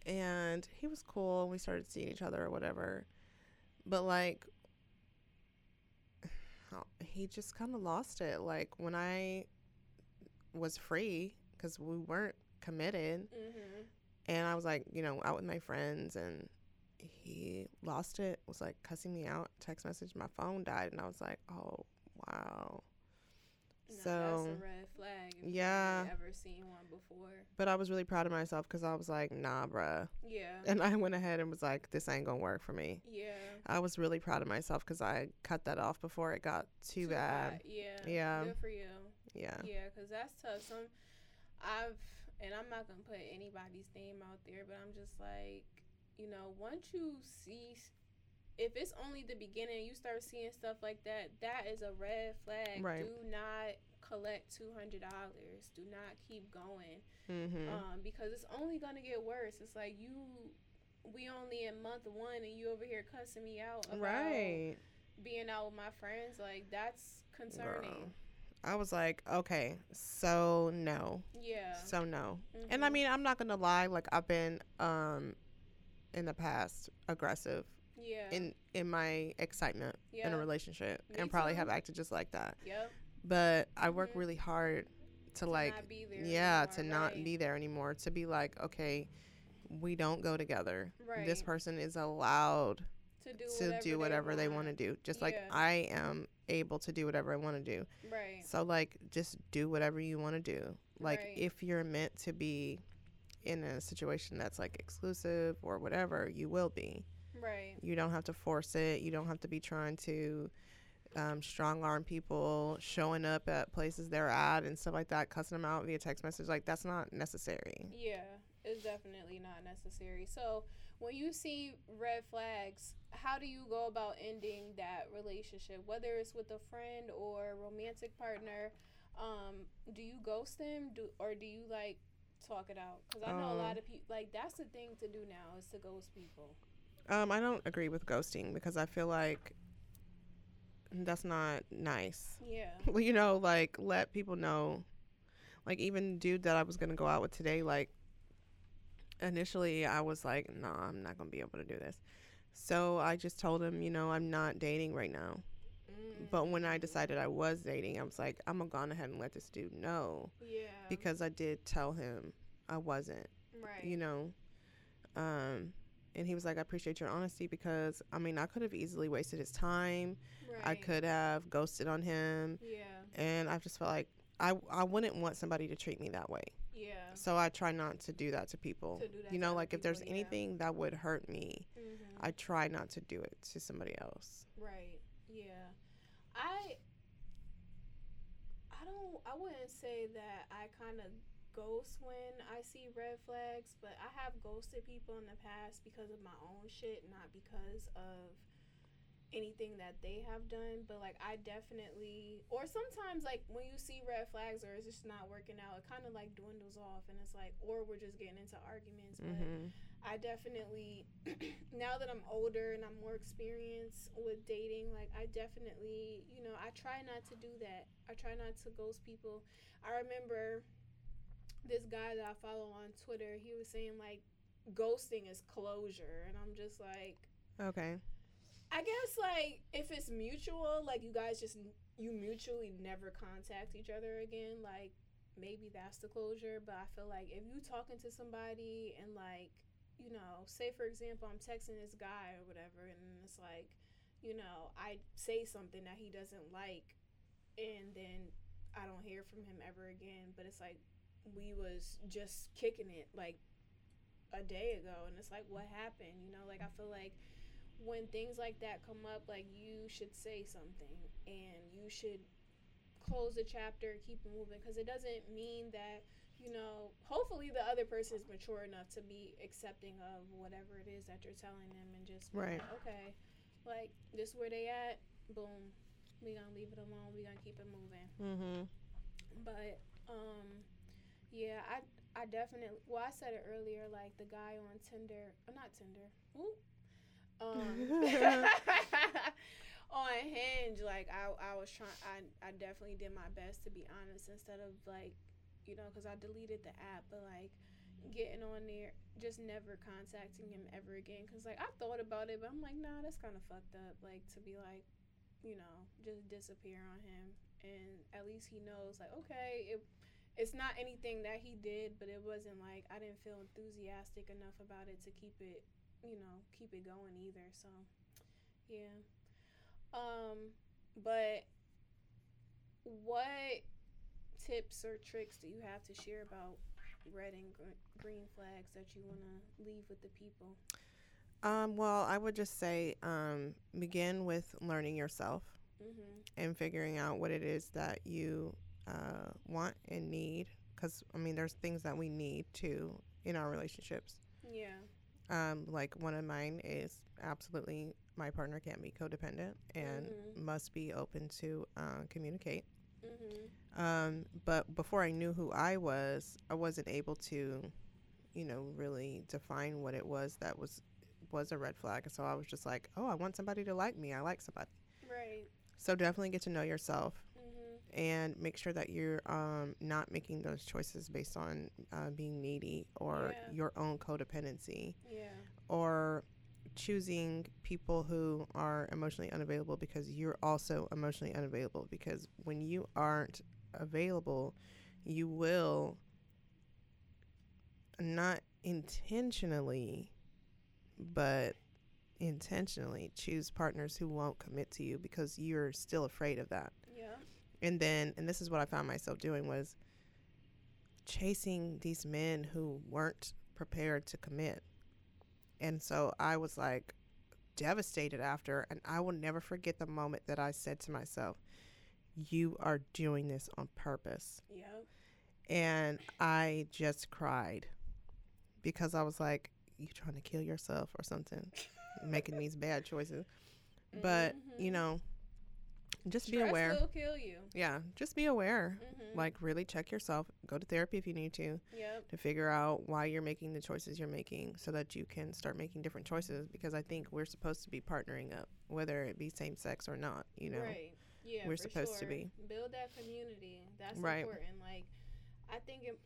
Speaker 4: and he was cool. We started seeing each other or whatever. But like *sighs* he just kind of lost it. Like when I was free cuz we weren't committed
Speaker 3: mhm.
Speaker 4: and I was like, you know, out with my friends and he lost it. Was like cussing me out. Text message, my phone died and I was like, "Oh, wow."
Speaker 3: No,
Speaker 4: So,
Speaker 3: that's a red flag. If
Speaker 4: yeah.
Speaker 3: I've ever seen one before.
Speaker 4: but I was really proud of myself cuz I was like, "Nah, bruh."
Speaker 3: Yeah.
Speaker 4: and I went ahead and was like, "This ain't gonna work for me."
Speaker 3: yeah.
Speaker 4: I was really proud of myself because I cut that off before it got too, bad.
Speaker 3: Yeah.
Speaker 4: Yeah.
Speaker 3: Good for you.
Speaker 4: Yeah,
Speaker 3: Yeah, because that's tough. Some, I've, and I'm not gonna put anybody's name out there, but I'm just like, you know, once you see, if it's only the beginning, you start seeing stuff like that. That is a red flag.
Speaker 4: Right.
Speaker 3: Do not collect two hundred dollars. Do not keep going,
Speaker 4: hmm
Speaker 3: um, because it's only gonna get worse. It's like you. We only in month one, and you over here cussing me out about
Speaker 4: right.
Speaker 3: being out with my friends. Like that's concerning.
Speaker 4: Girl. I was like, okay, so no,
Speaker 3: Yeah.
Speaker 4: so no. And I
Speaker 3: Mhm.
Speaker 4: mean, I'm not gonna lie. Like I've been, um, in the past aggressive
Speaker 3: yeah.
Speaker 4: in in my excitement in a relationship,
Speaker 3: Me
Speaker 4: and probably
Speaker 3: too.
Speaker 4: have acted just like that.
Speaker 3: Yep.
Speaker 4: But I work
Speaker 3: Mhm.
Speaker 4: really hard to, like
Speaker 3: not be there
Speaker 4: yeah
Speaker 3: anymore,
Speaker 4: to not
Speaker 3: right.
Speaker 4: be there anymore to be like okay we don't go together
Speaker 3: Right.
Speaker 4: this person is allowed
Speaker 3: to do
Speaker 4: to
Speaker 3: whatever
Speaker 4: do whatever they want to do just like i am able to do whatever i want to do
Speaker 3: Right.
Speaker 4: so like just do whatever you want to do like
Speaker 3: Right.
Speaker 4: if you're meant to be in a situation that's like exclusive or whatever you will be
Speaker 3: Right.
Speaker 4: you don't have to force it you don't have to be trying to um, strong arm people showing up at places they're at and stuff like that cussing them out via text message like that's not necessary
Speaker 3: Yeah. It's definitely not necessary. So when you see red flags, how do you go about ending that relationship? Whether it's with a friend or romantic partner, um, do you ghost them? Do or do you like talk it out? Because I know a
Speaker 4: Um,
Speaker 3: lot of people like that's the thing to do now is to ghost people.
Speaker 4: Um, i don't agree with ghosting because i feel like that's not nice
Speaker 3: Yeah. *laughs*
Speaker 4: Well, you know like let people know like even dude that i was gonna go out with today like initially i was like no i'm not gonna be able to do this so i just told him you know i'm not dating right now But when I decided I was dating, I was like, I'm gonna go ahead and let this dude know
Speaker 3: yeah.
Speaker 4: because I did tell him I wasn't,
Speaker 3: right.
Speaker 4: you know. Um, and he was like, I appreciate your honesty because I mean, I could have easily wasted his time. I could have ghosted on him,
Speaker 3: Yeah.
Speaker 4: and I just felt like I I wouldn't want somebody to treat me that way.
Speaker 3: Yeah.
Speaker 4: So I try not to do that to people.
Speaker 3: To that
Speaker 4: you know, like if there's
Speaker 3: people, yeah.
Speaker 4: anything that would hurt me,
Speaker 3: Mhm.
Speaker 4: I try not to do it to somebody else.
Speaker 3: Right. Yeah. I I don't I wouldn't say that I kind of ghost when I see red flags, but I have ghosted people in the past because of my own shit, not because of anything that they have done, but like I definitely or sometimes like when you see red flags or it's just not working out, it kind of like dwindles off and it's like or we're just getting into arguments, but
Speaker 4: hmm
Speaker 3: I definitely *clears throat* now that I'm older and I'm more experienced with dating, like I definitely, you know, I try not to do that. I try not to ghost people. I remember this guy that I follow on Twitter, he was saying like ghosting is closure and I'm just like
Speaker 4: Okay.
Speaker 3: I guess like if it's mutual, like you guys just you mutually never contact each other again, like maybe that's the closure. But I feel like if you talking to somebody and like you know, say for example, I'm texting this guy or whatever, and it's like, you know, I say something that he doesn't like, and then I don't hear from him ever again. But it's like we was just kicking it like a day ago and it's like what happened you know like i feel like when things like that come up like you should say something and you should close the chapter keep it moving because it doesn't mean that you know hopefully the other person is mature enough to be accepting of whatever it is that you're telling them and just
Speaker 4: Right.
Speaker 3: like, okay like this where they at boom we gonna leave it alone we gonna keep it moving
Speaker 4: Mm-hmm.
Speaker 3: but um yeah i i definitely well i said it earlier like the guy on tinder uh, not tinder Ooh. um *laughs* *laughs* on hinge like i i was trying i i definitely did my best to be honest instead of like you know because i deleted the app but like getting on there just never contacting him ever again because like i thought about it but i'm like nah that's kind of fucked up like to be like you know just disappear on him and at least he knows like okay it it's not anything that he did but it wasn't like i didn't feel enthusiastic enough about it to keep it you know keep it going either so yeah. Um but what tips or tricks do you have to share about red and gr- green flags that you want to leave with the people?
Speaker 4: Um, well, I would just say um, begin with learning yourself
Speaker 3: mm-hmm.
Speaker 4: and figuring out what it is that you uh, want and need. Because, I mean, there's things that we need too in our relationships.
Speaker 3: yeah
Speaker 4: Um, like one of mine is absolutely my partner can't be codependent and
Speaker 3: Mhm.
Speaker 4: must be open to uh, communicate.
Speaker 3: mm-hmm
Speaker 4: Um, but before I knew who I was, I wasn't able to, you know, really define what it was that was was a red flag. So I was just like, oh, I want somebody to like me. I like somebody.
Speaker 3: right
Speaker 4: So definitely get to know yourself
Speaker 3: mm-hmm
Speaker 4: and make sure that you're um, not making those choices based on uh, being needy or
Speaker 3: Yeah.
Speaker 4: your own codependency.
Speaker 3: Yeah.
Speaker 4: Or choosing people who are emotionally unavailable because you're also emotionally unavailable because when you aren't available you will not intentionally but intentionally choose partners who won't commit to you because you're still afraid of that.
Speaker 3: Yeah
Speaker 4: and then and this is what i found myself doing was chasing these men who weren't prepared to commit. And so i was like devastated after and i will never forget the moment that i said to myself you are doing this on purpose.
Speaker 3: Yeah
Speaker 4: and i just cried because i was like you trying to kill yourself or something *laughs* making these bad choices. But you
Speaker 3: Mhm.
Speaker 4: know just be aware.
Speaker 3: will kill you.
Speaker 4: Yeah just be aware.
Speaker 3: Mm-hmm.
Speaker 4: like really check yourself. Go to therapy if you need to
Speaker 3: yep.
Speaker 4: to figure out why you're making the choices you're making so that you can start making different choices because i think we're supposed to be partnering up whether it be same sex or not you know?
Speaker 3: Right. Yeah
Speaker 4: we're supposed to be.
Speaker 3: build that community. That's
Speaker 4: Right.
Speaker 3: important. Like i think it,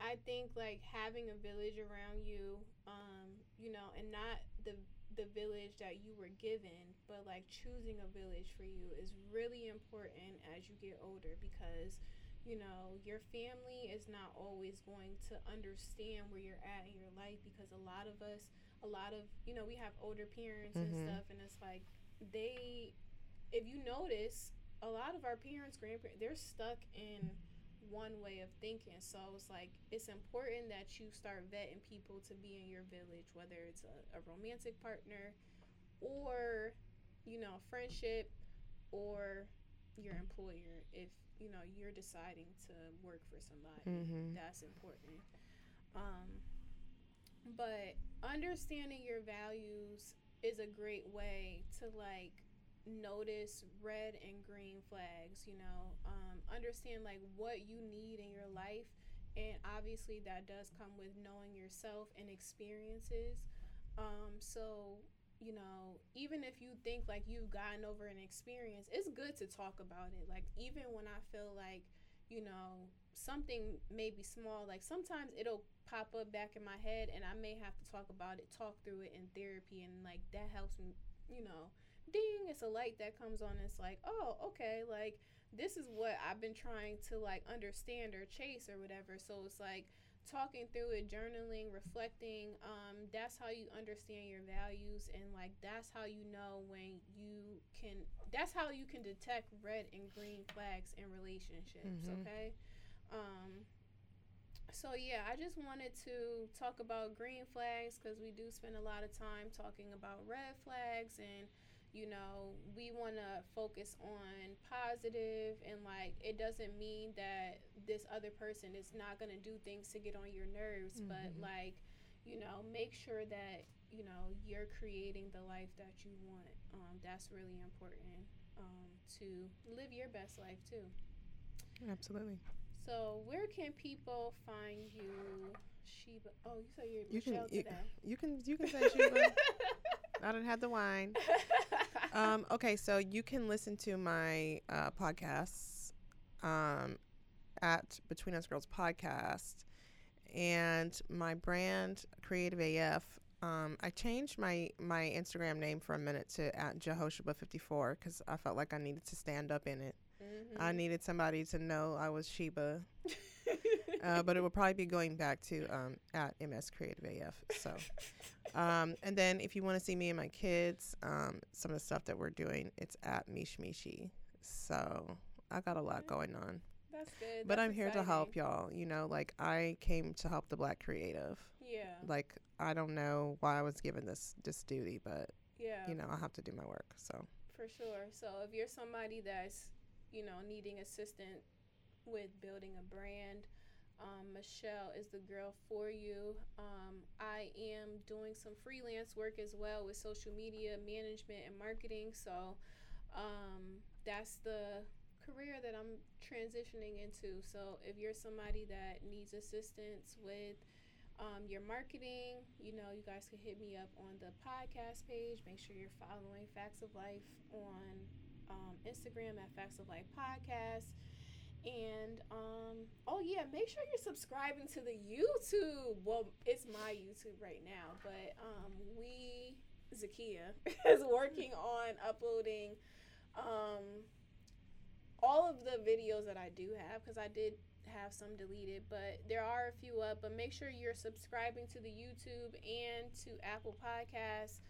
Speaker 3: i think like having a village around you um you know and not the the village that you were given but like choosing a village for you is really important as you get older because you know your family is not always going to understand where you're at in your life because a lot of us a lot of you know we have older parents and
Speaker 4: Mhm.
Speaker 3: stuff and it's like they if you notice a lot of our parents grandparents they're stuck in one way of thinking so it's like it's important that you start vetting people to be in your village whether it's a, a romantic partner or you know friendship or your employer if you know you're deciding to work for somebody
Speaker 4: mm-hmm.
Speaker 3: that's important um but understanding your values is a great way to like notice red and green flags you know um, understand like what you need in your life. And obviously that does come with knowing yourself and experiences. Um, so you know even if you think like you've gotten over an experience it's good to talk about it. Like even when i feel like you know something may be small like sometimes it'll pop up back in my head and i may have to talk about it talk through it in therapy and like that helps me you know ding it's a light that comes on it's like oh okay like this is what i've been trying to like understand or chase or whatever so it's like talking through it journaling reflecting um that's how you understand your values and like that's how you know when you can that's how you can detect red and green flags in relationships
Speaker 4: Mhm.
Speaker 3: okay um so yeah, I just wanted to talk about green flags because we do spend a lot of time talking about red flags and you know we want to focus on positive and like it doesn't mean that this other person is not going to do things to get on your nerves but
Speaker 4: Mhm.
Speaker 3: like you know make sure that you know you're creating the life that you want um, that's really important um, to live your best life too
Speaker 4: Absolutely.
Speaker 3: so where can people find you Sheba oh you said you're
Speaker 4: You can
Speaker 3: Michel
Speaker 4: you,
Speaker 3: today
Speaker 4: you can you can say Sheba. *laughs* I don't have the wine. *laughs* Um, okay, so you can listen to my uh, podcasts um, at Between Us Girls podcast and my brand Creative AF. Um, I changed my my Instagram name for a minute to at Jehoshua54 because I felt like I needed to stand up in it. I
Speaker 3: Mhm.
Speaker 4: needed somebody to know I was Sheba, *laughs* uh, but it will probably be going back to um, at MS Creative AF. So, *laughs* um, and then if you want to see me and my kids, um, some of the stuff that we're doing, it's at Mish Mishi. So I got a lot going on,
Speaker 3: That's good.
Speaker 4: but
Speaker 3: That's
Speaker 4: I'm here to help y'all. You know, like I came to help the Black creative.
Speaker 3: Yeah.
Speaker 4: Like I don't know why I was given this this duty, but
Speaker 3: Yeah.
Speaker 4: you know I have to do my work. So
Speaker 3: For sure. So if you're somebody that's, you know, needing assistance with building a brand, um, Michel is the girl for you. Um, I am doing some freelance work as well with social media management and marketing. So um, that's the career that I'm transitioning into. So if you're somebody that needs assistance with um, your marketing, you know, you guys can hit me up on the podcast page. Make sure you're following Facts of Life on um, Instagram at Facts of Life Podcast. And um, oh yeah, make sure you're subscribing to the YouTube. Well, it's my YouTube right now, but um, we Zakiya *laughs* is working *laughs* on uploading um, all of the videos that I do have because I did have some deleted, but there are a few up. But make sure you're subscribing to the YouTube and to Apple Podcasts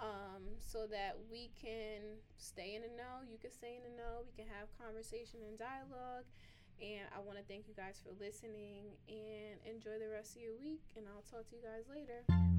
Speaker 3: um, so that we can stay in the know. You can stay in the know. We can have conversation and dialogue. And I want to thank you guys for listening and enjoy the rest of your week. And I'll talk to you guys later.